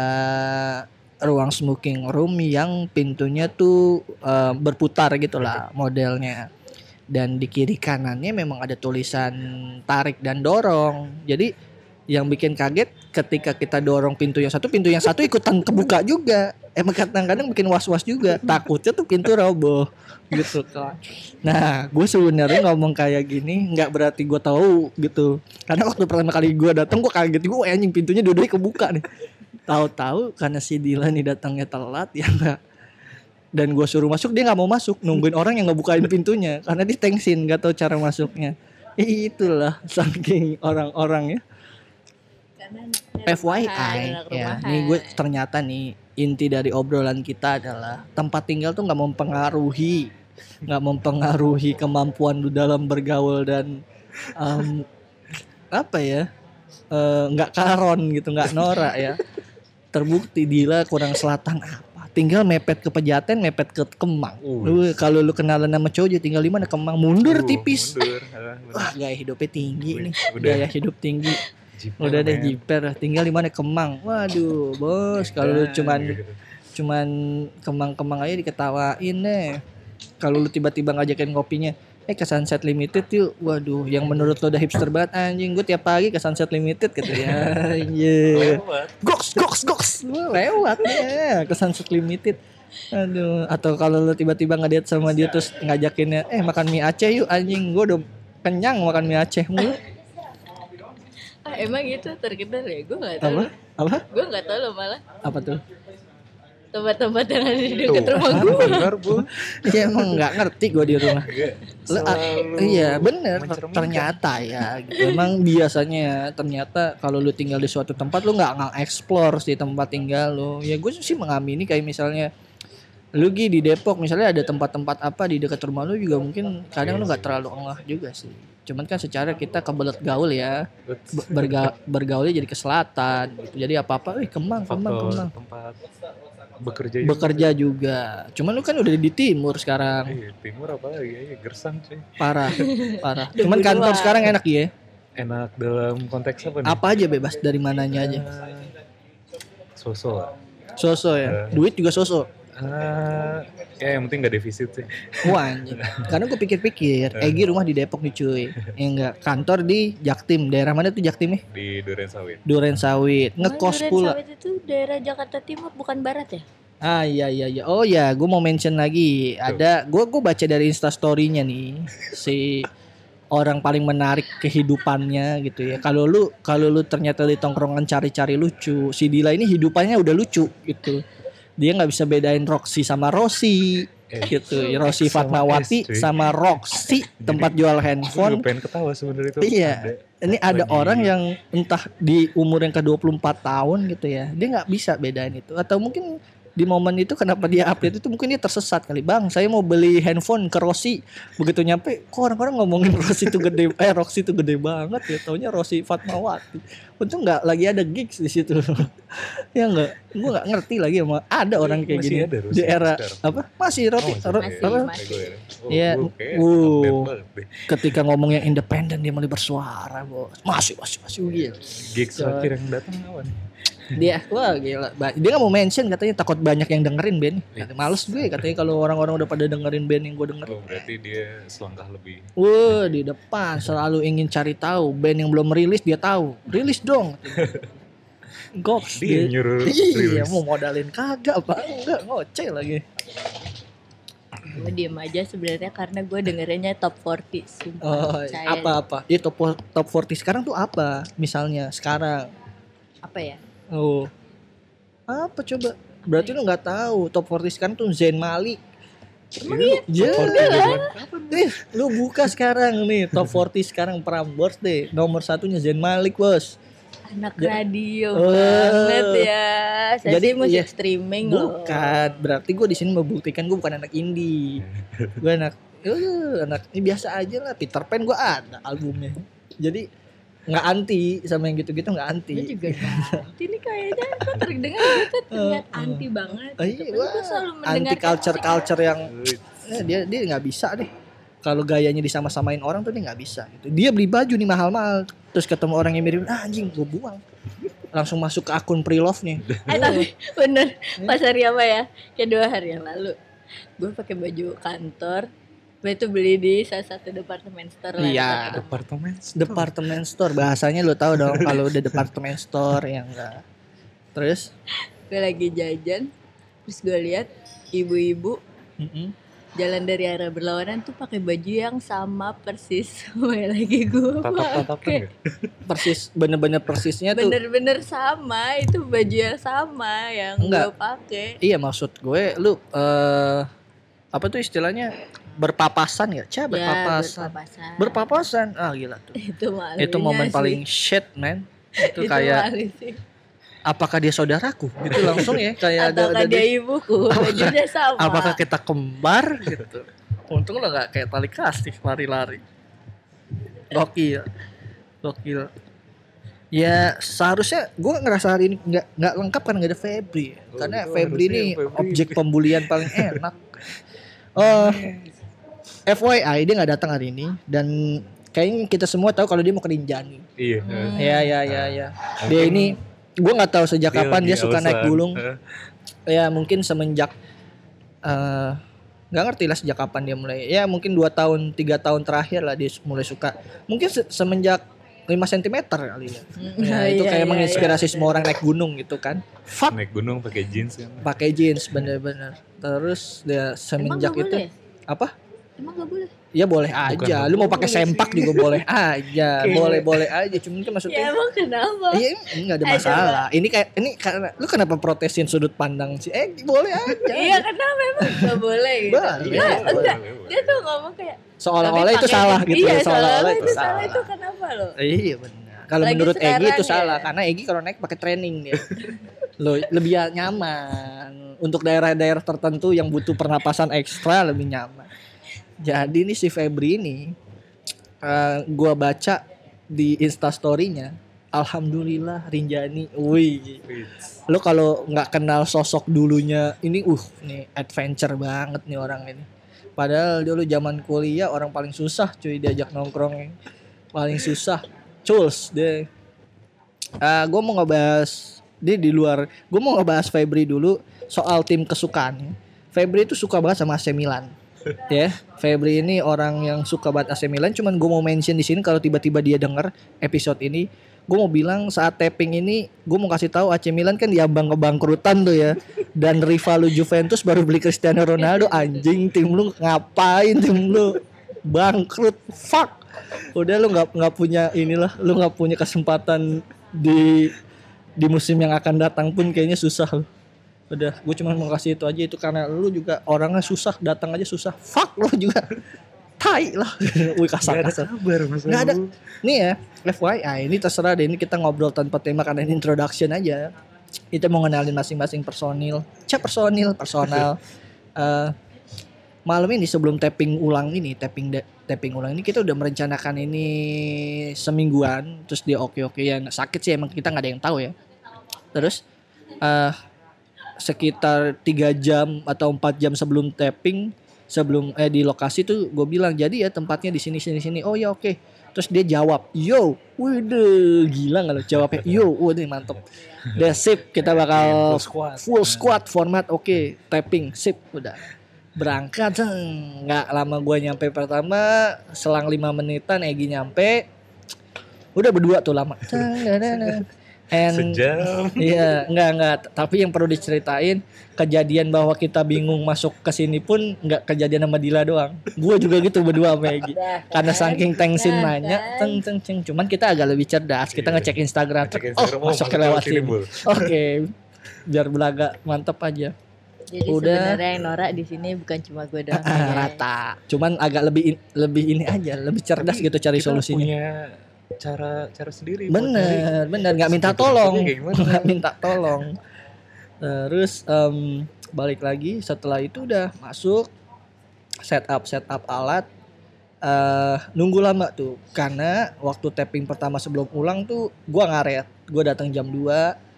Speaker 2: ruang smoking room yang pintunya tuh eh, berputar gitu lah modelnya. Dan di kiri kanannya memang ada tulisan tarik dan dorong. Jadi yang bikin kaget ketika kita dorong pintu yang satu pintu yang satu ikutan kebuka juga. Emang kadang-kadang bikin was-was juga. Takutnya tuh pintu roboh gitu kan nah gue sebenarnya ngomong kayak gini nggak berarti gue tahu gitu. Karena waktu pertama kali gue datang gue kaget gue anjing pintunya dua kebuka nih tahu-tahu karena si Dila nih datangnya telat ya enggak dan gue suruh masuk dia nggak mau masuk. Nungguin orang yang ngebukain pintunya karena dia tensin nggak tahu cara masuknya. Itulah saking orang-orang ya. FYI ya. nih gue ternyata nih inti dari obrolan kita adalah tempat tinggal tuh nggak mempengaruhi nggak mempengaruhi kemampuan lu dalam bergaul dan em, apa ya eh, nggak karon gitu nggak norak ya terbukti Dila kurang selatan apa? Tinggal mepet ke Pejaten mepet ke Kemang.
Speaker 4: Uh.
Speaker 2: lu kalau lu kenalan sama cowok tinggal di mana? Kemang. Mundur
Speaker 4: Uh,
Speaker 2: tipis.
Speaker 4: Mundur. Ah,
Speaker 2: wah gaya hidupnya tinggi nih.
Speaker 4: Udah.
Speaker 2: gaya hidup tinggi.
Speaker 4: Jiper,
Speaker 2: udah deh jiper. Tinggal di mana? Kemang. Waduh bos kalau lu cuman cuman Kemang-Kemang aja diketawain deh. Kalau lu tiba-tiba ngajakin kopinya eh ke Sunset Limited yuk. Waduh yang menurut lo udah hipster banget anjing. Gue tiap pagi ke Sunset Limited gitu ya
Speaker 4: Lewat.
Speaker 2: goks goks goks. Lewat ya ke Sunset Limited. Aduh atau kalau lu tiba-tiba ngeliat sama dia terus ngajakinnya eh makan mie Aceh yuk anjing. Gue udah kenyang makan mie Aceh mulu.
Speaker 3: Ah, emang gitu terkenal ya? Gue gak tahu.
Speaker 2: apa? Apa?
Speaker 3: Gue gak tahu loh malah.
Speaker 2: Apa tuh
Speaker 3: tempat-tempat yang ada di
Speaker 4: Tuh,
Speaker 3: dekat rumah gue.
Speaker 4: bener bu.
Speaker 2: Ya emang nggak ngerti gue di rumah.
Speaker 4: Iya.
Speaker 2: Ah,
Speaker 4: Selalu
Speaker 2: iya bener ternyata ya gitu. emang biasanya ternyata kalau lu tinggal di suatu tempat lu nggak nggak explore sih tempat tinggal lu. Ya gue sih mengamini kayak misalnya lu Gi, di Depok misalnya ada tempat-tempat apa di dekat rumah lu juga mungkin kadang lu nggak terlalu ngeh juga sih. Cuman kan secara kita kebelet gaul ya. Be- berga, bergaulnya jadi ke selatan gitu. Jadi apa apa eh kemang kemang
Speaker 4: faktor
Speaker 2: kemang
Speaker 4: tempat bekerja juga.
Speaker 2: bekerja juga. Cuman lu kan udah di timur sekarang.
Speaker 4: Iya, timur apa lagi ya gersang sih
Speaker 2: parah parah. Cuman kantor sekarang enak ya
Speaker 4: enak dalam konteks apa nih?
Speaker 2: Apa aja bebas? Dari mananya aja.
Speaker 4: Eh, sosok
Speaker 2: Soso ya.
Speaker 4: Eh.
Speaker 2: Duit juga soso.
Speaker 4: Ah, ya yang penting gak defisit sih.
Speaker 2: Wah. Karena gue pikir-pikir,
Speaker 4: Eh.
Speaker 2: Egi rumah di Depok nih cuy. Ya enggak, kantor di Jaktim. Daerah mana tuh Jaktimnya?
Speaker 4: Di Duren Sawit.
Speaker 2: Duren Sawit. Ngekos
Speaker 3: Duren
Speaker 2: pula.
Speaker 3: Sawit itu daerah Jakarta Timur bukan Barat ya?
Speaker 2: Ah iya iya iya. Oh ya, gue mau mention lagi. Ada gue gue baca dari Insta story-nya nih si orang paling menarik kehidupannya gitu ya. Kalau lu kalau lu ternyata di tongkrongan cari-cari lucu, si Dila ini hidupannya udah lucu gitu. Dia nggak bisa bedain Roxy sama Rossi
Speaker 4: Eh,
Speaker 2: gitu. Ya, Rossi
Speaker 4: Sama
Speaker 2: Fatmawati
Speaker 4: S, cuy.
Speaker 2: sama Roxy tempat jual handphone.
Speaker 4: pengen ketawa sebenarnya itu.
Speaker 2: Iya.
Speaker 4: Ada.
Speaker 2: Ini ada
Speaker 4: Lagi-
Speaker 2: orang yang entah di umur yang ke-24 tahun gitu ya. Dia nggak bisa bedain itu atau mungkin di momen itu kenapa dia update itu mungkin dia tersesat kali. Bang, saya mau beli handphone ke Rossi. Begitu nyampe kok orang-orang ngomongin Rossi itu gede eh Roxy itu gede banget ya. Taunya Rossi Fatmawati. Untung nggak lagi ada gigs di situ. ya enggak. Gua nggak ngerti lagi sama ada orang kayak
Speaker 4: Masih
Speaker 2: gini.
Speaker 4: ada Rossi
Speaker 2: di era
Speaker 4: sekarang?
Speaker 2: apa? Masih Roti
Speaker 4: Oh, masih,
Speaker 2: Ro-
Speaker 3: Masih,
Speaker 2: apa?
Speaker 3: masih.
Speaker 4: Oh,
Speaker 2: Iya.
Speaker 4: gue deh.
Speaker 2: ketika ngomong yang independen dia mulai bersuara, Bos. Masih masih masih gila.
Speaker 4: Gigs terakhir yang datang.
Speaker 2: Dia wah gila. Dia nggak mau mention katanya takut banyak yang dengerin band Kata, males gue katanya kalau orang-orang udah pada dengerin band yang gue dengerin
Speaker 4: Oh, berarti dia selangkah lebih.
Speaker 2: wah di depan. Selalu ingin cari tahu. Band yang belum rilis dia tahu. Rilis dong. Goks
Speaker 4: Dia nyuruh
Speaker 2: iya
Speaker 4: rilis.
Speaker 2: mau modalin kagak apa enggak ngoceh lagi.
Speaker 3: Gue diem aja sebenarnya karena gue dengerinnya top 40 sumpah.
Speaker 2: oh, apa apa dia top top 40 sekarang tuh apa misalnya sekarang.
Speaker 3: Apa ya?
Speaker 2: Oh apa coba berarti lu nggak tahu top 40 sekarang tuh Zain Malik
Speaker 3: Emang iya?
Speaker 2: Ya,
Speaker 4: duluan.
Speaker 2: Nih, lu buka sekarang nih top 40 sekarang Prambors deh. Nomor satunya Zain Malik, Bos.
Speaker 3: Anak
Speaker 2: Ja-
Speaker 3: radio
Speaker 2: Oh.
Speaker 3: banget ya. Saya
Speaker 2: Jadi,
Speaker 3: musik
Speaker 2: iya.
Speaker 3: streaming loh.
Speaker 2: Bukan, berarti gue di sini membuktikan gue bukan anak indie. gue anak eh, anak ini biasa aja lah. Peter Pan gue ada albumnya. Jadi nggak anti sama yang gitu-gitu nggak anti.
Speaker 3: Gue juga anti nih kayaknya kok terdengar gue tuh terlihat
Speaker 2: Eh,
Speaker 3: anti banget.
Speaker 2: Oh, iya,
Speaker 3: gitu. Gue selalu
Speaker 2: anti culture culture yang eh, dia dia nggak bisa deh. Kalau gayanya disama-samain orang tuh dia nggak bisa gitu. Dia beli baju nih mahal-mahal, terus ketemu orang yang mirip, ah, anjing gue buang. langsung masuk ke akun pre-love nih.
Speaker 3: Eh tapi bener pas hari apa ya? Kayak dua hari yang lalu. Gue pakai baju kantor. Gue itu beli di salah satu departemen store lah.
Speaker 2: Iya.
Speaker 3: Kota Depok.
Speaker 4: Departemen.
Speaker 2: Departemen store bahasanya lu tahu dong kalau udah departemen store yang enggak. Terus
Speaker 3: Gue lagi jajan. Terus gue lihat ibu-ibu jalan dari arah berlawanan tuh pakai baju yang sama persis sama lagi gue
Speaker 4: Tatap-tatapan
Speaker 3: pakai.
Speaker 4: gak?
Speaker 2: persis bener-bener persisnya tuh.
Speaker 3: Bener-bener sama, itu baju yang sama yang gue pakai.
Speaker 2: Iya maksud gue lu eh apa tuh istilahnya berpapasan ya? Cah berpapasan.
Speaker 3: Ya, berpapasan.
Speaker 2: berpapasan. Ah gila tuh.
Speaker 3: itu
Speaker 2: Itu momen
Speaker 3: sih.
Speaker 2: paling shit man. Itu
Speaker 3: Itu
Speaker 2: kayak apakah dia saudaraku? Gitu langsung ya kayak ada, ada
Speaker 3: dia ibuku, bajunya sama.
Speaker 2: apakah kita kembar gitu. Untung lo nggak kayak tali kasih lari-lari. Gokil. Gokil. Ya seharusnya gue ngerasa hari ini nggak nggak lengkap kan nggak ada Febri
Speaker 4: Oh,
Speaker 2: karena
Speaker 4: itu
Speaker 2: Febri ini
Speaker 4: Febri.
Speaker 2: objek pembulian paling enak. Oh FYI dia nggak datang hari ini dan kayaknya kita semua tahu kalau dia mau ke Rinjani.
Speaker 4: Iya.
Speaker 3: Hmm.
Speaker 2: Ya ya ya ya. Dia ini gue nggak tahu sejak kapan dia suka naik gunung. Ya mungkin semenjak eh, nggak ngerti lah sejak kapan dia mulai. Ya mungkin dua tahun tiga tahun terakhir lah dia mulai suka. Mungkin se- semenjak 5 cm kali ya.
Speaker 3: Hmm,
Speaker 2: Ya, itu
Speaker 3: iya,
Speaker 2: kayak
Speaker 3: iya,
Speaker 2: menginspirasi
Speaker 3: iya.
Speaker 2: semua orang naik gunung gitu kan. Fuck
Speaker 4: Naik gunung pakai jeans kan.
Speaker 2: pakai jeans bener-bener. Terus dia semenjak itu
Speaker 3: boleh?
Speaker 2: apa?
Speaker 3: Emang gak boleh?
Speaker 2: Ya boleh
Speaker 4: Bukan
Speaker 2: aja.
Speaker 4: nggak
Speaker 2: Lu mau pakai sempak juga boleh aja.
Speaker 4: Kayak-
Speaker 2: boleh boleh aja. Cuman kan
Speaker 3: Ya
Speaker 2: maksudnya
Speaker 3: emang kenapa?
Speaker 2: Iya, enggak ada
Speaker 3: Eh,
Speaker 2: masalah. Ini kayak ini karena lu kenapa protesin sudut pandang sih? Eh, boleh aja.
Speaker 3: Iya kenapa emang gak boleh gitu?
Speaker 2: Boleh.
Speaker 3: Enggak,
Speaker 4: Boleh,
Speaker 3: enggak.
Speaker 4: boleh.
Speaker 3: Dia tuh ngomong kayak
Speaker 2: Seolah-olah itu salah gitu
Speaker 3: Iya,
Speaker 2: ya,
Speaker 3: seolah-olah itu
Speaker 2: itu
Speaker 3: salah itu kenapa lo?
Speaker 2: Iya benar. Kalau menurut Egi itu
Speaker 3: ya.
Speaker 2: salah karena Egi kalau naik pakai training dia. Lo lebih nyaman untuk daerah-daerah tertentu yang butuh pernapasan ekstra lebih nyaman. Jadi nih si Febri ini eh, gua baca di Instastory-nya Alhamdulillah Rinjani. Wih, lo kalau nggak kenal sosok dulunya ini uh nih adventure banget nih orang ini. Padahal dulu zaman kuliah orang paling susah cuy diajak nongkrong paling susah culs deh. Ah, gue mau ngebahas dia di luar gue mau ngebahas Febri dulu soal tim kesukaannya Febri itu suka banget sama AC Milan ya Febri ini orang yang suka banget AC Milan. Cuman gue mau mention di sini kalau tiba-tiba dia denger episode ini gue mau bilang saat tapping ini gue mau kasih tahu AC Milan kan diambang kebangkrutan tuh ya. Dan rival lu Juventus baru beli Cristiano Ronaldo. Anjing tim lu ngapain? Tim lu bangkrut. Fuck. Udah lu nggak nggak punya inilah lu nggak punya kesempatan di di musim yang akan datang pun kayaknya susah lu udah gue cuma mau kasih itu aja itu karena lu juga orangnya susah datang aja susah fuck lu juga tai lah wih kasar
Speaker 4: Gak ada
Speaker 2: kasar
Speaker 4: kabar mas
Speaker 2: Nggak ada. Nih ya, FYI, ini terserah deh. Ini kita ngobrol tanpa tema karena ini introduction aja. Kita mau ngenalin masing-masing personil. Cek personil, personal. Eh, malam ini sebelum tapping ulang ini, tapping de- tapping ulang ini kita udah merencanakan ini semingguan. Terus dia oke-oke ya. Sakit sih emang kita nggak ada yang tahu ya. Terus eh sekitar tiga jam atau empat jam sebelum tapping sebelum eh di lokasi tuh gue bilang jadi ya tempatnya di sini sini sini. Oh ya oke. Terus dia jawab yo waduh gila nggak lo jawabnya yo waduh mantep. Udah sip kita bakal
Speaker 4: Full squad.
Speaker 2: full squad format oke tapping sip udah. Berangkat nggak lama gue nyampe pertama selang lima menitan Egi nyampe. Udah berdua tuh lama. and
Speaker 4: Sejam.
Speaker 2: Iya, enggak enggak. Tapi yang perlu diceritain kejadian bahwa kita bingung masuk ke sini pun enggak kejadian sama Dila doang. Gue juga gitu berdua sama Egi. Karena saking tengsin nanya, ceng ceng ceng. Cuman kita agak lebih cerdas. Kita
Speaker 4: Iya.
Speaker 2: ngecek Instagram.
Speaker 4: Cek
Speaker 2: Oh,
Speaker 4: Instagram, oh,
Speaker 2: masuk ke lewat
Speaker 4: lewat sini.
Speaker 2: Oke. Biar belaga mantep aja.
Speaker 3: Jadi
Speaker 2: Udah.
Speaker 3: sebenarnya yang norak di sini bukan cuma gue doang.
Speaker 2: Rata. Cuman agak lebih in- lebih ini aja, lebih cerdas
Speaker 4: Tapi
Speaker 2: gitu cari
Speaker 4: Kita
Speaker 2: solusinya.
Speaker 4: punya cara cara sendiri.
Speaker 2: Bener, bener. Nggak minta
Speaker 4: Gitu-gitu
Speaker 2: tolong, nggak minta tolong. Terus em, balik lagi setelah itu udah masuk setup setup alat. eh nunggu lama tuh. Karena waktu tapping pertama sebelum ulang tuh gua ngaret, gua datang jam 2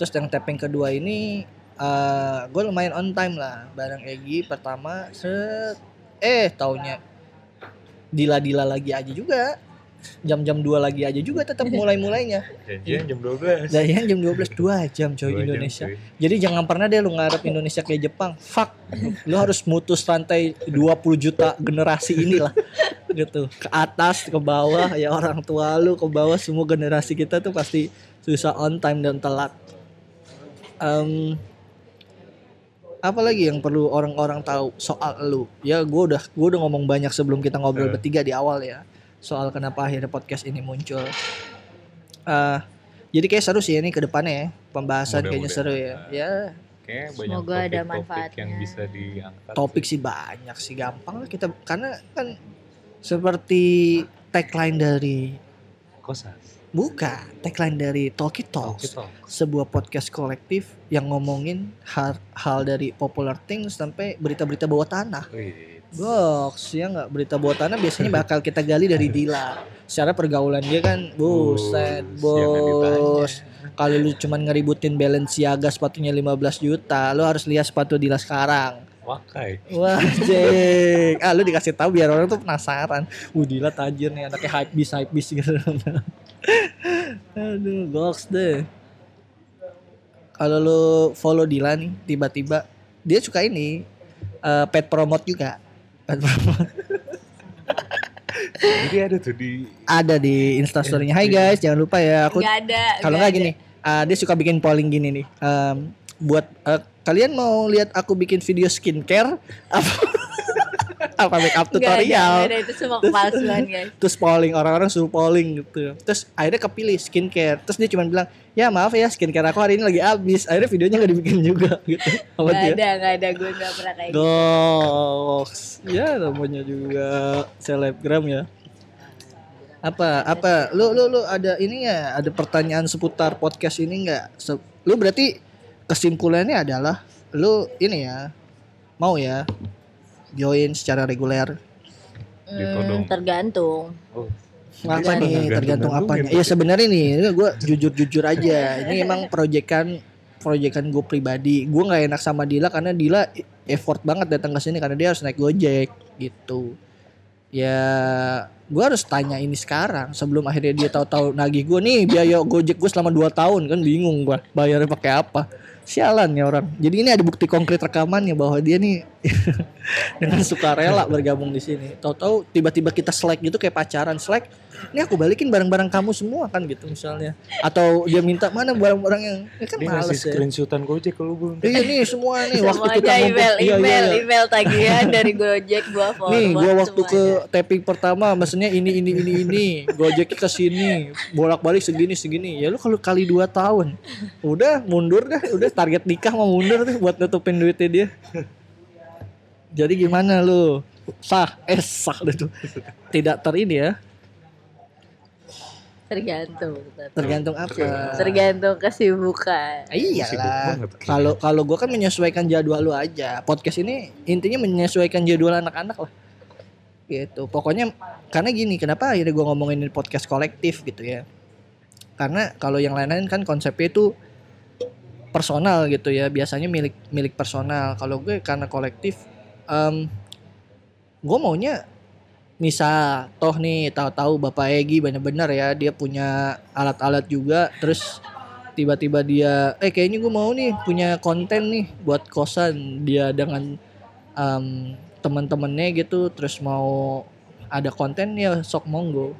Speaker 2: Terus yang tapping kedua ini eh gue lumayan on time lah. Bareng Egi pertama set. Eh taunya. Dila-dila lagi aja juga jam-jam 2 lagi aja juga tetap mulai-mulainya.
Speaker 4: Janjian jam 12.
Speaker 2: Dan yang jam 12 2 jam coy
Speaker 4: Dua jam,
Speaker 2: Indonesia.
Speaker 4: cuy.
Speaker 2: Jadi jangan pernah deh lu ngarep Indonesia kayak Jepang. Fuck. Lu harus mutus rantai 20 juta generasi inilah. gitu. Ke atas, ke bawah, ya orang tua lu, ke bawah semua generasi kita tuh pasti susah on time dan telat. Em, apa lagi yang perlu orang-orang tahu soal lu? Ya gue udah gue udah ngomong banyak sebelum kita ngobrol
Speaker 4: Eh.
Speaker 2: bertiga di awal ya soal kenapa akhirnya podcast ini muncul. Eh, jadi kayak seru sih ini ke depannya ya pembahasan kayaknya
Speaker 4: Mudah-mudahan.
Speaker 2: seru ya. Ya
Speaker 4: Kayaknya banyak
Speaker 3: Semoga ada
Speaker 4: topik-topik yang
Speaker 3: manfaatnya.
Speaker 4: bisa diangkat.
Speaker 2: topik sih banyak sih gampang lah kita karena kan seperti tagline dari
Speaker 4: kosan.
Speaker 2: Bukan tagline dari Talkie Talks
Speaker 4: Talk.
Speaker 2: sebuah podcast kolektif yang ngomongin hal, hal dari popular things sampai berita-berita bawah tanah. Box ya nggak berita bawah tanah biasanya bakal kita gali dari Dila. Secara pergaulan dia kan buset bos. Kalau lu cuman ngeributin Balenciaga sepatunya 15 juta, lu harus lihat sepatu Dila sekarang.
Speaker 4: Wakai.
Speaker 2: Wah, jeng. Ah, lu dikasih tahu biar orang tuh penasaran. Uh, Dila tajir nih, anaknya hype bis, hype bis gitu. Aduh, goks deh. Kalau lu follow Dila nih, tiba-tiba dia suka ini eh, pet promote juga. Pet promote.
Speaker 4: Jadi ada tuh di
Speaker 2: Ada di Instastorynya. Hai guys, jangan lupa ya. Aku
Speaker 3: Nggak ada.
Speaker 2: kalau nggak gini, ah, dia suka bikin polling gini nih. Em, buat eh, kalian mau lihat aku bikin video skincare apa apa makeup tutorial?
Speaker 3: Nggak ada, itu semua kepalsuan guys.
Speaker 2: terus polling orang-orang suruh polling gitu. Terus akhirnya kepilih skincare. Terus dia cuma bilang ya maaf ya skincare aku hari ini lagi habis. Akhirnya videonya nggak dibikin juga gitu. Dia?
Speaker 3: ada, nggak ada. Gue nggak pernah kayak gitu.
Speaker 2: Ya namanya juga selebgram ya. Apa apa? Lu lu lu ada ini ya? Ada pertanyaan seputar podcast ini nggak? Se- lu berarti kesimpulannya adalah lu ini ya mau ya join secara reguler.
Speaker 4: Ditodong.
Speaker 3: Hmm, tergantung.
Speaker 4: oh,
Speaker 2: apa nih tergantung
Speaker 4: Tergantung
Speaker 2: apanya?
Speaker 4: gantungin.
Speaker 2: ya sebenarnya nih gue jujur jujur aja. Ini emang proyekan proyekan gue pribadi. Gue nggak enak sama Dila karena Dila effort banget datang ke sini karena dia harus naik gojek gitu. Ya gue harus tanya ini sekarang sebelum akhirnya dia tahu-tahu nagih gue nih biaya gojek gue selama 2 tahun. Kan bingung gue bayarnya pakai apa sialan ya orang. Jadi ini ada bukti konkret rekamannya bahwa dia nih dengan sukarela bergabung di sini. Tahu-tahu tiba-tiba kita selek gitu kayak pacaran. Selek ini aku balikin barang-barang kamu semua kan gitu misalnya atau dia minta mana barang-barang yang ya kan
Speaker 4: dia
Speaker 2: males
Speaker 4: ngasih
Speaker 2: ya
Speaker 4: screenshotan gojek kalau belum.
Speaker 2: iya nih semua nih waktu
Speaker 3: Semuanya
Speaker 2: kita ngumpul-
Speaker 3: email,
Speaker 2: iya, iya,
Speaker 3: email,
Speaker 2: iya.
Speaker 3: email tagihan dari Gojek gua forward
Speaker 2: Nih, gua waktu ke
Speaker 3: semuanya.
Speaker 2: tapping pertama, maksudnya ini ini ini ini, Gojek ke sini, bolak-balik segini segini. Ya lu kalau kali dua tahun, udah mundur dah, udah target nikah mau mundur deh buat nutupin duitnya dia. Jadi gimana lu? Sah, eh sah deh tuh. Tidak ter ini ya,
Speaker 3: tergantung.
Speaker 2: tergantung apa.
Speaker 3: Tergantung kesibukan.
Speaker 2: Ah, Iyalah.
Speaker 4: kayaknya.
Speaker 2: Kalau kalau gua kan menyesuaikan jadwal lu aja. Podcast ini intinya menyesuaikan jadwal anak-anak lah. Gitu. Pokoknya karena gini, kenapa akhirnya gua ngomongin ini podcast kolektif gitu ya. Karena kalau yang lain-lain kan konsepnya itu personal gitu ya. Biasanya milik milik personal. Kalau gue karena kolektif em gue maunya misal toh nih tahu-tahu Bapak Egi bener-bener ya dia punya alat-alat juga. Terus tiba-tiba dia eh kayaknya gue mau nih punya konten nih buat kosan dia dengan em, teman-temannya gitu terus mau ada konten ya sok monggo.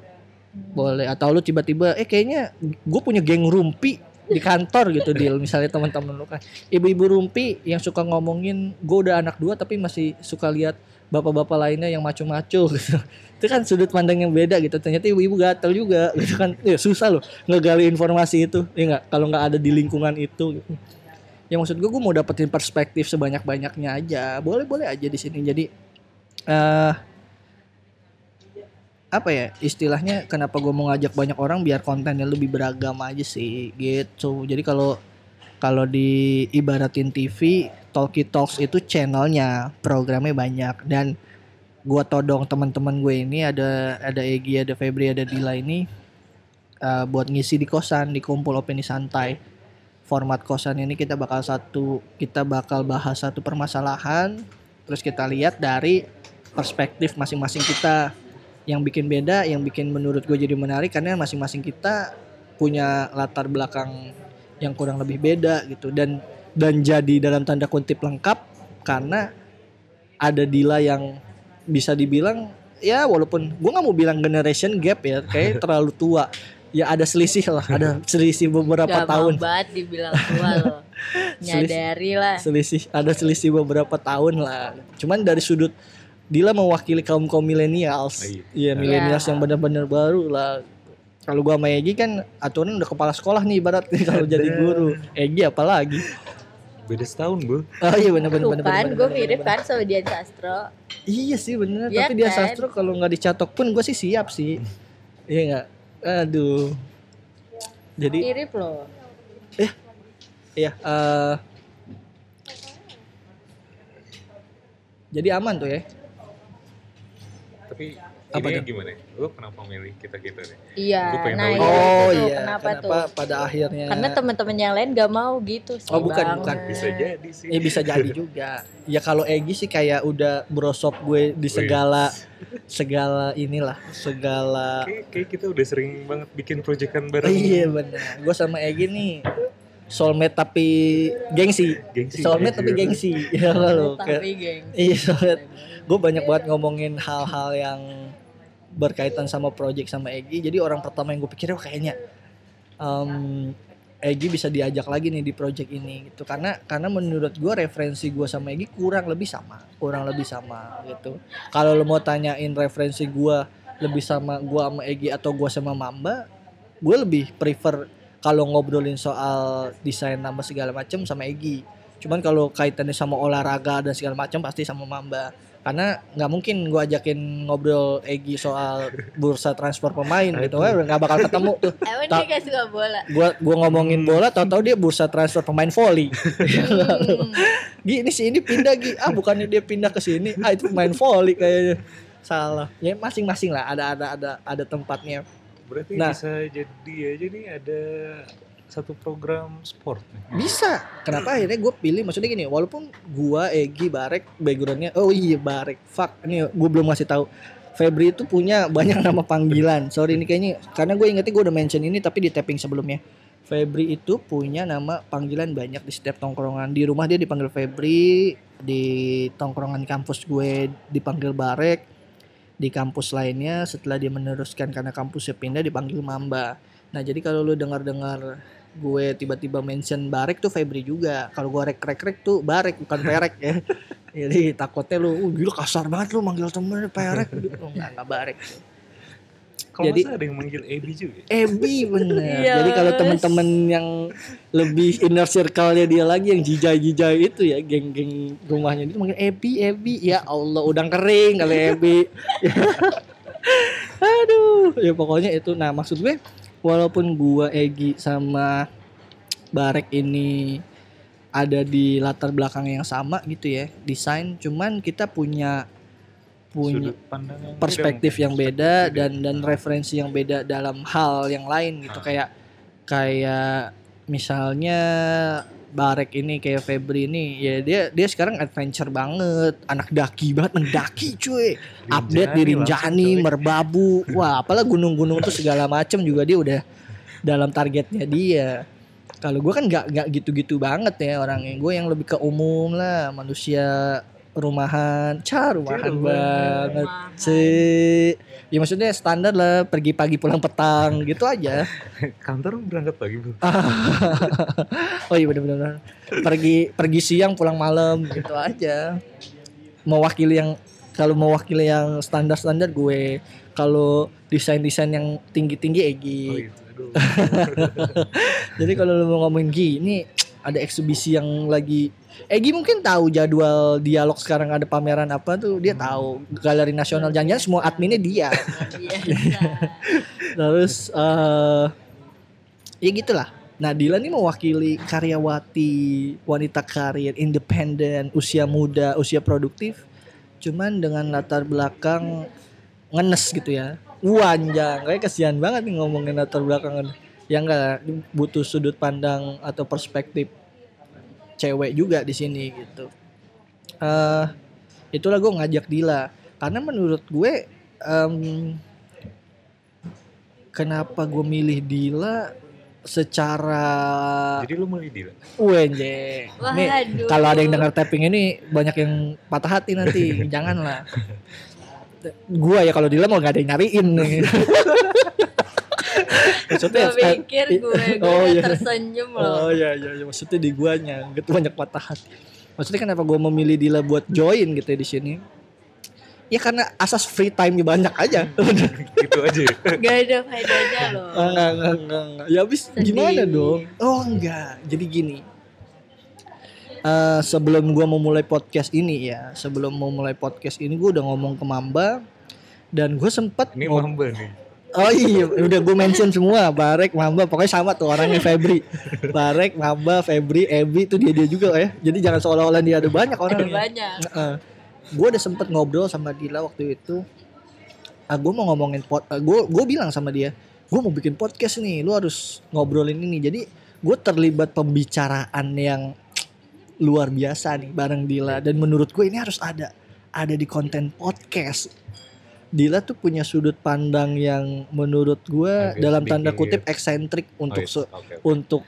Speaker 2: Boleh atau lu tiba-tiba eh kayaknya gue punya geng rumpi di kantor gitu deal misalnya teman-teman lu kan. Ibu-ibu rumpi yang suka ngomongin gue udah anak dua tapi masih suka lihat bapak-bapak lainnya yang maco-maco gitu. Itu kan sudut pandang yang beda gitu. Ternyata ibu-ibu gatel juga gitu kan. Ya susah loh ngegali informasi itu. Ya nggak? Kalau nggak ada di lingkungan itu gitu. Ya maksud gue gue mau dapetin perspektif sebanyak-banyaknya aja. Boleh-boleh aja di sini. Jadi eh apa ya istilahnya kenapa gue mau ngajak banyak orang biar kontennya lebih beragam aja sih gitu. Jadi kalau kalau di ibaratin TV Talkie Talks itu channelnya programnya banyak. Dan gua todong teman-teman gue ini ada ada Egi ada Febri ada Dila ini eh, buat ngisi di kosan di kumpul opini santai. Format kosan ini kita bakal satu kita bakal bahas satu permasalahan terus kita lihat dari perspektif masing-masing kita. Yang bikin beda yang bikin menurut gue jadi menarik karena masing-masing kita punya latar belakang yang kurang lebih beda gitu. Dan dan jadi dalam tanda kutip lengkap karena ada Dila yang bisa dibilang ya walaupun gue nggak mau bilang generation gap ya kayak terlalu tua. Ya ada selisih lah ada selisih beberapa
Speaker 3: Gak
Speaker 2: tahun.
Speaker 3: banget dibilang tua loh. Nyadari lah.
Speaker 2: selisih ada selisih beberapa tahun lah. Cuman dari sudut Dila mewakili kaum kaum milenials
Speaker 4: Iya.
Speaker 2: iya. milenials
Speaker 3: Iya.
Speaker 2: yang benar-benar baru lah. Kalau gua sama Egi kan aturan udah kepala sekolah nih ibarat. Kalau jadi guru. Egi apalagi
Speaker 4: Beda setahun bro.
Speaker 2: oh iya benar-benar
Speaker 3: Tuh
Speaker 2: benar
Speaker 3: kan,
Speaker 2: benar,
Speaker 3: gue
Speaker 2: benar,
Speaker 3: mirip
Speaker 2: benar.
Speaker 3: kan sama Dian Sastro.
Speaker 2: iya sih bener
Speaker 3: Iya
Speaker 2: tapi dia
Speaker 3: kan?
Speaker 2: sastro kalau nggak dicatok pun gue sih siap sih iya nggak aduh jadi
Speaker 3: Mirip loh.
Speaker 2: Iya. eh jadi aman tuh ya.
Speaker 4: Tapi
Speaker 2: Apa
Speaker 4: ini gimana? Lo kenapa milih kita kita nih?
Speaker 3: Iya, nah
Speaker 4: tahu
Speaker 3: iya.
Speaker 2: Oh
Speaker 3: itu
Speaker 2: iya.
Speaker 3: kenapa, tuh?
Speaker 2: pada akhirnya?
Speaker 3: Karena teman-teman yang lain gak mau gitu sih
Speaker 2: Oh, bukan,
Speaker 3: banget.
Speaker 2: bukan.
Speaker 4: Bisa jadi sih.
Speaker 2: Eh bisa jadi juga. Ya kalau Egi sih kayak udah brosop gue di segala segala inilah, segala
Speaker 4: Kayak, kayak kita udah sering banget bikin proyekan bareng.
Speaker 2: Iya benar. Gue sama Egi nih soulmate tapi gengsi.
Speaker 4: Gengsi.
Speaker 2: Soulmate tapi gengsi. Ya lo.
Speaker 3: Tapi geng.
Speaker 2: Iya soulmate. Gue banyak banget ngomongin hal-hal yang berkaitan sama project sama Egi. Jadi orang pertama yang gue pikir oh kayaknya em, Egi bisa diajak lagi nih di project ini gitu. Karena karena menurut gue referensi gue sama Egi kurang lebih sama, kurang lebih sama gitu. Kalau lo mau tanyain referensi gue lebih sama gue sama Egi atau gue sama Mamba, gue lebih prefer kalau ngobrolin soal desain nama segala macam sama Egi. Cuman kalau kaitannya sama olahraga dan segala macam pasti sama Mamba. Karena nggak mungkin gue ajakin ngobrol Egi soal bursa transfer pemain gitu, Wah, nggak bakal ketemu tuh.
Speaker 3: Emang dia gak suka bola?
Speaker 2: Gua gua ngomongin bola, tahu-tahu dia bursa transfer pemain volley.
Speaker 3: Hmm.
Speaker 2: Gi ini si ini pindah Gi. Ah bukannya dia pindah ke sini. Ah itu pemain volley kayaknya. Salah. Ya masing-masing lah ada ada ada ada tempatnya.
Speaker 4: Berarti
Speaker 2: Nah.
Speaker 4: bisa jadi aja nih ada satu program sport.
Speaker 2: Bisa. Kenapa akhirnya gue pilih maksudnya gini, walaupun gua Egi Barek backgroundnya oh iya Barek. Fuck, ini gue belum ngasih tahu. Febri itu punya banyak nama panggilan. Sorry ini kayaknya karena gue ingetnya gue udah mention ini tapi di tapping sebelumnya. Febri itu punya nama panggilan banyak di setiap tongkrongan. Di rumah dia dipanggil Febri, di tongkrongan kampus gue dipanggil Barek, di kampus lainnya setelah dia meneruskan karena kampusnya pindah dipanggil Mamba. Nah jadi kalau lu dengar-dengar gue tiba-tiba mention Barek tuh Febri juga. Kalau gue rek rek rek tuh Barek bukan Perek ya. Jadi takutnya lu, oh, gila kasar banget lu manggil temen Perek gitu. Enggak, enggak Barek.
Speaker 4: Kalau
Speaker 2: Jadi-
Speaker 4: ada yang manggil Ebi juga.
Speaker 2: Ebi bener.
Speaker 3: Iya,
Speaker 2: Jadi kalau temen-temen yang lebih inner circle-nya dia lagi yang jijai-jijai itu ya geng-geng rumahnya itu manggil Ebi, Ebi. Ya Allah, udang kering kali Ebi. Aduh, ya pokoknya itu. Nah, maksud gue walaupun gua Egi sama Barek ini ada di latar belakang yang sama gitu ya, desain, cuman kita punya punya
Speaker 4: Sudut pandang yang beda
Speaker 2: perspektif yang beda dan dan referensi yang beda dalam hal yang lain gitu.
Speaker 4: Ah.
Speaker 2: kayak kayak misalnya Barek ini kayak Febri ini ya dia dia sekarang adventure banget. Anak daki banget mendaki cuy. Update di Rinjani. Merbabu. Wah apalah gunung-gunung tuh segala macem juga dia udah dalam targetnya dia. Kalau gue kan nggak nggak gitu-gitu banget ya orangnya. Gue yang lebih ke umum lah manusia rumahan. Ca rumahan
Speaker 4: rumahan.
Speaker 2: banget
Speaker 3: Rumahan.
Speaker 2: sih ya maksudnya standar lah pergi pagi pulang petang gitu aja
Speaker 4: Kantor berangkat pagi bro.
Speaker 2: oh iya benar-benar pergi pergi siang pulang malam gitu aja mewakili yang kalau mewakili yang standar-standar gue kalau desain-desain yang tinggi-tinggi Egi
Speaker 4: Oh itu. Aduh.
Speaker 2: Jadi kalau lu mau ngomongin Gi, ini ada eksibisi yang lagi Egi mungkin tahu jadwal dialog sekarang ada pameran apa tuh? Dia tahu. Galeri nasional jangan semua adminnya dia.
Speaker 3: Iya,
Speaker 2: terus eh ya gitulah. Nah Dila nih mewakili karyawati wanita karir independen usia muda usia produktif. Cuman dengan latar belakang ngenes gitu ya. Wanjang kayak kesian banget nih ngomongin latar belakang ya enggak butuh sudut pandang atau perspektif cewek juga di sini gitu eh itulah gue ngajak Dila karena menurut gue em, kenapa gue milih Dila secara
Speaker 4: Jadi lu milih dia.
Speaker 2: UNJ. Nih, kalau ada yang dengar tapping ini banyak yang patah hati nanti, janganlah. Gua ya kalau Dila mau gak ada yang nyariin nih. Maksudnya
Speaker 3: Gue pikir gue, gue
Speaker 2: oh, iya.
Speaker 3: tersenyum
Speaker 2: Oh
Speaker 3: loh.
Speaker 2: iya iya iya. maksudnya di guanya gitu banyak patah hati. Maksudnya kenapa gua memilih Dila buat join gitu ya di sini? Ya karena asas free time banyak aja.
Speaker 4: Gitu aja. ya.
Speaker 3: Gak ada faedahnya loh.
Speaker 2: Ah, enggak, enggak, enggak, enggak. Ya habis
Speaker 3: Sedih.
Speaker 2: gimana dong? Oh enggak. Jadi gini. Eh sebelum gua mau mulai podcast ini ya, sebelum mau mulai podcast ini gua udah ngomong ke Mamba dan gue sempet
Speaker 4: Ini mamba nih.
Speaker 2: Oh iya, udah gue mention semua, Barek, Mamba, pokoknya sama tuh orangnya Febri. Barek, Mamba, Febri, Ebi itu dia dia juga ya. Jadi jangan seolah-olah dia ada banyak
Speaker 3: Ada
Speaker 2: orangnya.
Speaker 3: banyak.
Speaker 2: gue udah sempet ngobrol sama Dila waktu itu. Ah, gue mau ngomongin pod, gue gue bilang sama dia, gue mau bikin podcast nih, lu harus ngobrolin ini. Jadi gue terlibat pembicaraan yang luar biasa nih bareng Dila dan menurut gue ini harus ada ada di konten podcast. Dila tuh punya sudut pandang yang menurut gue dalam tanda kutip eksentrik untuk
Speaker 4: Oh,
Speaker 2: se-
Speaker 4: oke.
Speaker 2: untuk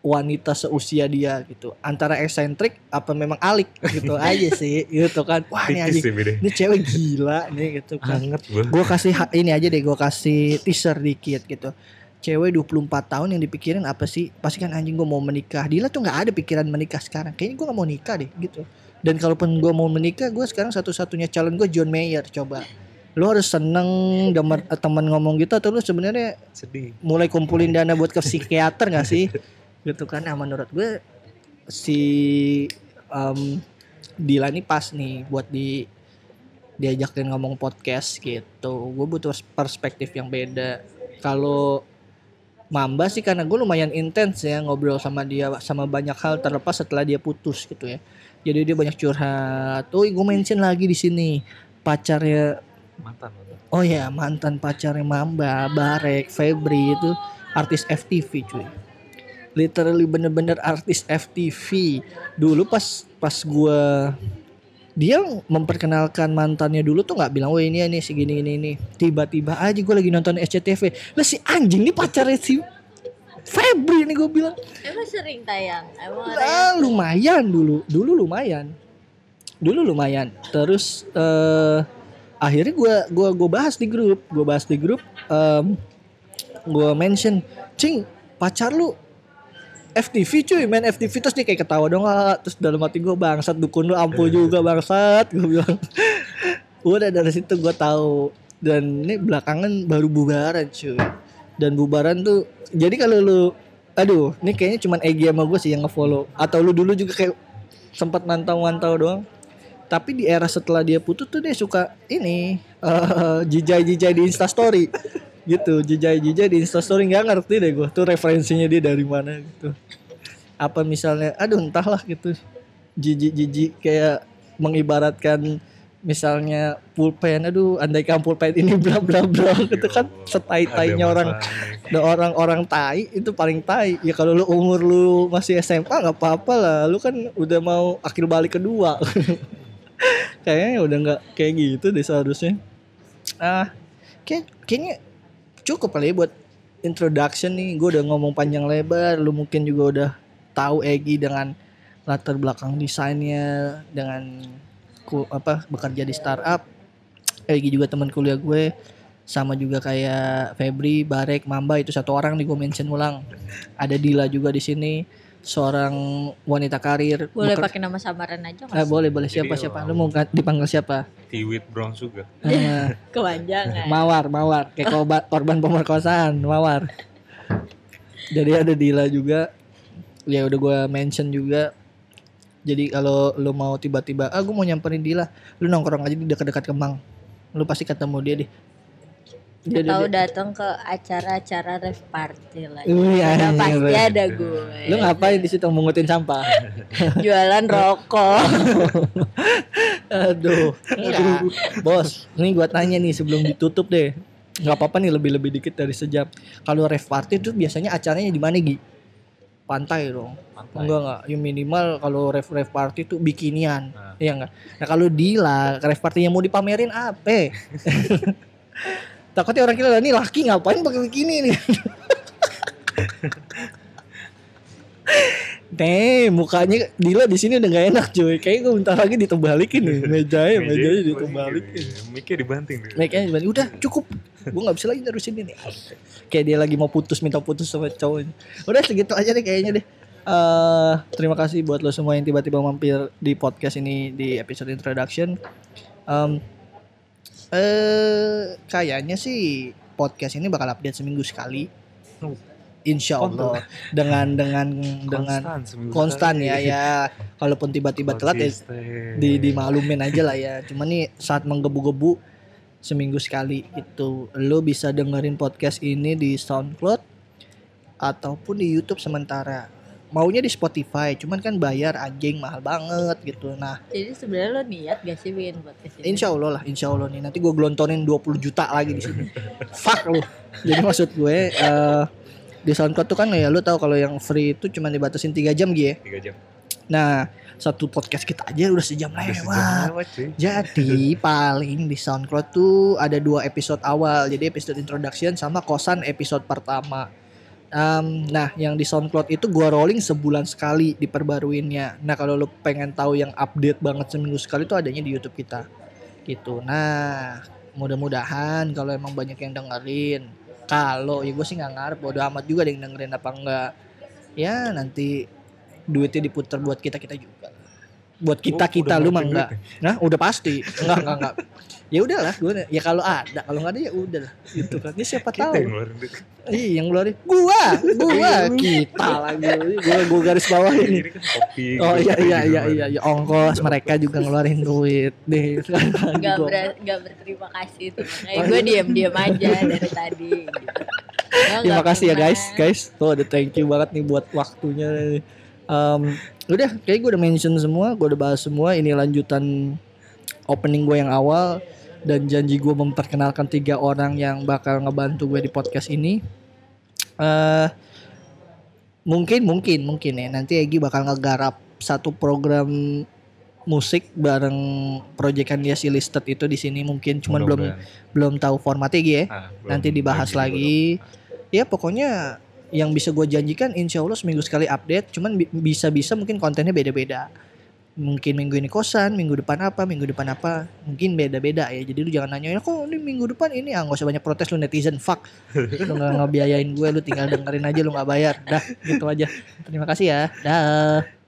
Speaker 2: wanita seusia dia gitu. Antara eksentrik apa memang alik gitu aja sih gitu kan. Wah ini
Speaker 4: beda.
Speaker 2: ini cewek gila nih gitu kan
Speaker 4: gua.
Speaker 2: gue kasih ini aja deh gue kasih teaser dikit gitu. Cewek 24 tahun yang dipikirin apa sih? Pasti kan anjing gue mau menikah. Dila tuh nggak ada pikiran menikah sekarang. Kayaknya gue nggak mau nikah deh gitu. Dan kalaupun gue mau menikah gue sekarang satu-satunya calon gue John Mayer coba lu harus seneng denger eh, teman ngomong gitu atau lu sebenarnya
Speaker 4: Sedih.
Speaker 2: mulai kumpulin dana buat ke psikiater gak sih? Gitu kan. Nah menurut gue si em, Dila ini pas nih buat di diajakin ngomong podcast gitu. Gue butuh perspektif yang beda. Kalau Mamba sih karena gue lumayan intens ya ngobrol sama dia sama banyak hal terlepas setelah dia putus gitu ya. Jadi dia banyak curhat oh gue mention lagi di sini. Pacarnya
Speaker 4: Mantan. mantan.
Speaker 2: Oh ya mantan pacarnya Mamba, Barek, Febri itu artis FTV cuy. Literally bener-bener artis FTV. Dulu pas pas gua dia memperkenalkan mantannya dulu tuh nggak bilang, "Wah ini ini segini ini ini." Tiba-tiba aja gue lagi nonton SCTV. Lah si anjing nih pacarnya si Febri nih gue bilang.
Speaker 3: Emang sering tayang? Emang
Speaker 2: Lah lumayan dulu, dulu lumayan, dulu lumayan. Terus eh akhirnya gua gua gua bahas di grup, gua bahas di grup, em gua mention, cing pacar lu FTV cuy main FTV terus dia kayak ketawa dong ah. terus dalam hati gue bangsat dukun lu ampuh juga bangsat gue bilang. Udah dari situ gue tahu. Dan ini belakangan baru bubaran cuy. Dan bubaran tuh jadi kalau lu aduh ini kayaknya cuman Egi sama gue sih yang ngefollow. Atau lu dulu juga kayak sempat mantau-mantau doang tapi di era setelah dia putus tuh dia suka ini eh, jijai-jijai di Instastory gitu jijai-jijai di Instastory nggak ngerti deh gue tuh referensinya dia dari mana gitu. Apa misalnya aduh entahlah gitu. Jijik-jijik kayak mengibaratkan misalnya pulpen aduh andaikan pulpen ini bla bla bla gitu kan. Setai-tainya
Speaker 4: Ada
Speaker 2: orang
Speaker 4: masalah. nih.
Speaker 2: ada orang-orang tai itu paling tai. Ya kalau lu umur lu masih SMA nggak apa-apa lah. Lu kan udah mau akhir balik kedua kayaknya udah nggak kayak gitu deh seharusnya. Ah kayak kayaknya cukup kali ya buat introduction nih. Gue udah ngomong panjang lebar lu mungkin juga udah tahu Egi dengan latar belakang desainnya dengan ku, apa bekerja di startup. Egi juga teman kuliah gue sama juga kayak Febri, Barek, Mamba itu satu orang nih gue mention ulang. Ada Dila juga di sini, seorang wanita karir.
Speaker 3: boleh pakai nama samaran aja
Speaker 2: Eh,
Speaker 3: nggak sih?
Speaker 2: boleh boleh siapa
Speaker 4: Jadi,
Speaker 2: siapa? Lu mau dipanggil siapa?
Speaker 4: Tiwit Brown juga.
Speaker 2: Eh,
Speaker 3: Kepanjangan.
Speaker 2: mawar, Mawar, kayak korban, korban pemerkosaan, Mawar. Jadi ada Dila juga. Ya udah gue mention juga. Jadi kalau lu mau tiba-tiba, ah gue mau nyamperin Dila, lu nongkrong aja di dekat-dekat Kemang. Lu pasti ketemu dia deh.
Speaker 3: Atau
Speaker 2: dia-
Speaker 3: datang ke acara-acara rave party lah. Udah
Speaker 2: anjing,
Speaker 3: pasti
Speaker 2: Ref.
Speaker 3: ada gue.
Speaker 2: Lu ngapain di situ mengutin sampah?
Speaker 3: Jualan rokok.
Speaker 2: Aduh. Aduh. Bos, ini gua tanya nih sebelum ditutup deh. nggak apa-apa nih lebih-lebih dikit dari sejam. Kalau rave party itu biasanya acaranya di mana, Gi? Pantai dong.
Speaker 4: Pantai.
Speaker 2: Enggak enggak, yang minimal kalau rave rave party tuh bikinian.
Speaker 4: Nah.
Speaker 2: Iya enggak? Nah, kalau Dila rave party yang mau dipamerin apa? Takutnya orang kira nih laki ngapain pakai bikini nih. Nih mukanya Dila di sini udah gak enak cuy. Kayaknya gue bentar lagi ditebalikin nih mejanya, mejanya ditebalikin.
Speaker 4: Miknya dibanting.
Speaker 2: Mejanya dibalik, udah cukup. Gue nggak bisa lagi terusin ini. Kayak dia lagi mau putus minta putus sama cowoknya. Udah segitu aja deh kayaknya deh. eh terima kasih buat lo semua yang tiba-tiba mampir di podcast ini di episode introduction. Em, eh kayaknya sih podcast ini bakal update seminggu sekali.
Speaker 4: Oh.
Speaker 2: Insya Allah dengan dengan dengan
Speaker 4: Konstan,
Speaker 2: konstan ya ya. Kalaupun tiba-tiba telat ya di dimaklumin aja lah ya. Cuman nih saat menggebu-gebu seminggu sekali itu lo bisa dengerin podcast ini di SoundCloud ataupun di YouTube sementara. Maunya di Spotify, cuman kan bayar anjing mahal banget gitu. Nah,
Speaker 3: Jadi sebenarnya lo niat gak sih bikin podcast ini?
Speaker 2: insya Allah lah, insya Allah nih. Nanti gue gelontorin 20 juta lagi di sini. Fuck lu. Jadi maksud gue eh di SoundCloud tuh kan ya lu tahu kalau yang free itu cuma dibatasin 3 jam gitu ya.
Speaker 4: Tiga jam.
Speaker 2: Nah, satu podcast kita aja udah sejam
Speaker 4: Udah sejam
Speaker 2: lewat.
Speaker 4: lewat cuy.
Speaker 2: Jadi paling di SoundCloud tuh ada dua episode awal. Jadi episode introduction sama kosan episode pertama. Em, nah, yang di SoundCloud itu gua rolling sebulan sekali diperbaruinnya. Nah, kalau lu pengen tahu yang update banget seminggu sekali tuh adanya di YouTube kita. Gitu. Nah, mudah-mudahan kalau emang banyak yang dengerin. Kalau ya gue sih nggak ngarep bodo amat juga ada yang dengerin apa enggak. Ya nanti duitnya diputar buat kita kita juga. Buat kita
Speaker 4: Oh,
Speaker 2: kita lu mah enggak. Nah, udah pasti. Enggak, enggak, enggak. Ya udahlah, gue ya kalau ada, kalau nggak ada ya udah gitu kan. Ini siapa
Speaker 4: Kita
Speaker 2: tahu. Ih, yang ngeluarin gua, gua, kita lagi. Gua gua garis bawah ini.
Speaker 4: Kan.
Speaker 2: Oh iya iya iya
Speaker 4: kan.
Speaker 2: iya, iya. ongkos mereka juga ngeluarin duit deh. Sekarang lagi
Speaker 3: Gak,
Speaker 2: gua-
Speaker 3: ber, gak berterima kasih tuh Makanya gue diam-diam aja dari tadi gitu. Lo
Speaker 2: Terima
Speaker 3: nggak
Speaker 2: kasih ya guys, guys. Tuh ada thank you banget nih buat waktunya. Em, udah, kayak gue udah mention semua, gue udah bahas semua. Ini lanjutan opening gue yang awal dan janji gue memperkenalkan tiga orang yang bakal ngebantu gue di podcast ini. eh mungkin mungkin mungkin ya nanti Egi bakal ngegarap satu program musik bareng proyekan dia si listed itu di sini mungkin cuman belum
Speaker 4: Mudah-mudahan.
Speaker 2: belum tahu formatnya Egi ya
Speaker 4: Ah, belum
Speaker 2: nanti dibahas lagi. Ya pokoknya yang bisa gue janjikan insya Allah seminggu sekali update. Cuman bi- bisa-bisa mungkin kontennya beda-beda. Mungkin minggu ini kosan, minggu depan apa, minggu depan apa. Mungkin beda-beda ya. Jadi lu jangan nanya, kok ini minggu depan ini ah nggak usah banyak protes lu netizen fuck. Lu nggak ngebiayain gue, lu tinggal dengerin aja lu nggak bayar. Dah gitu aja. Terima kasih ya. Dah.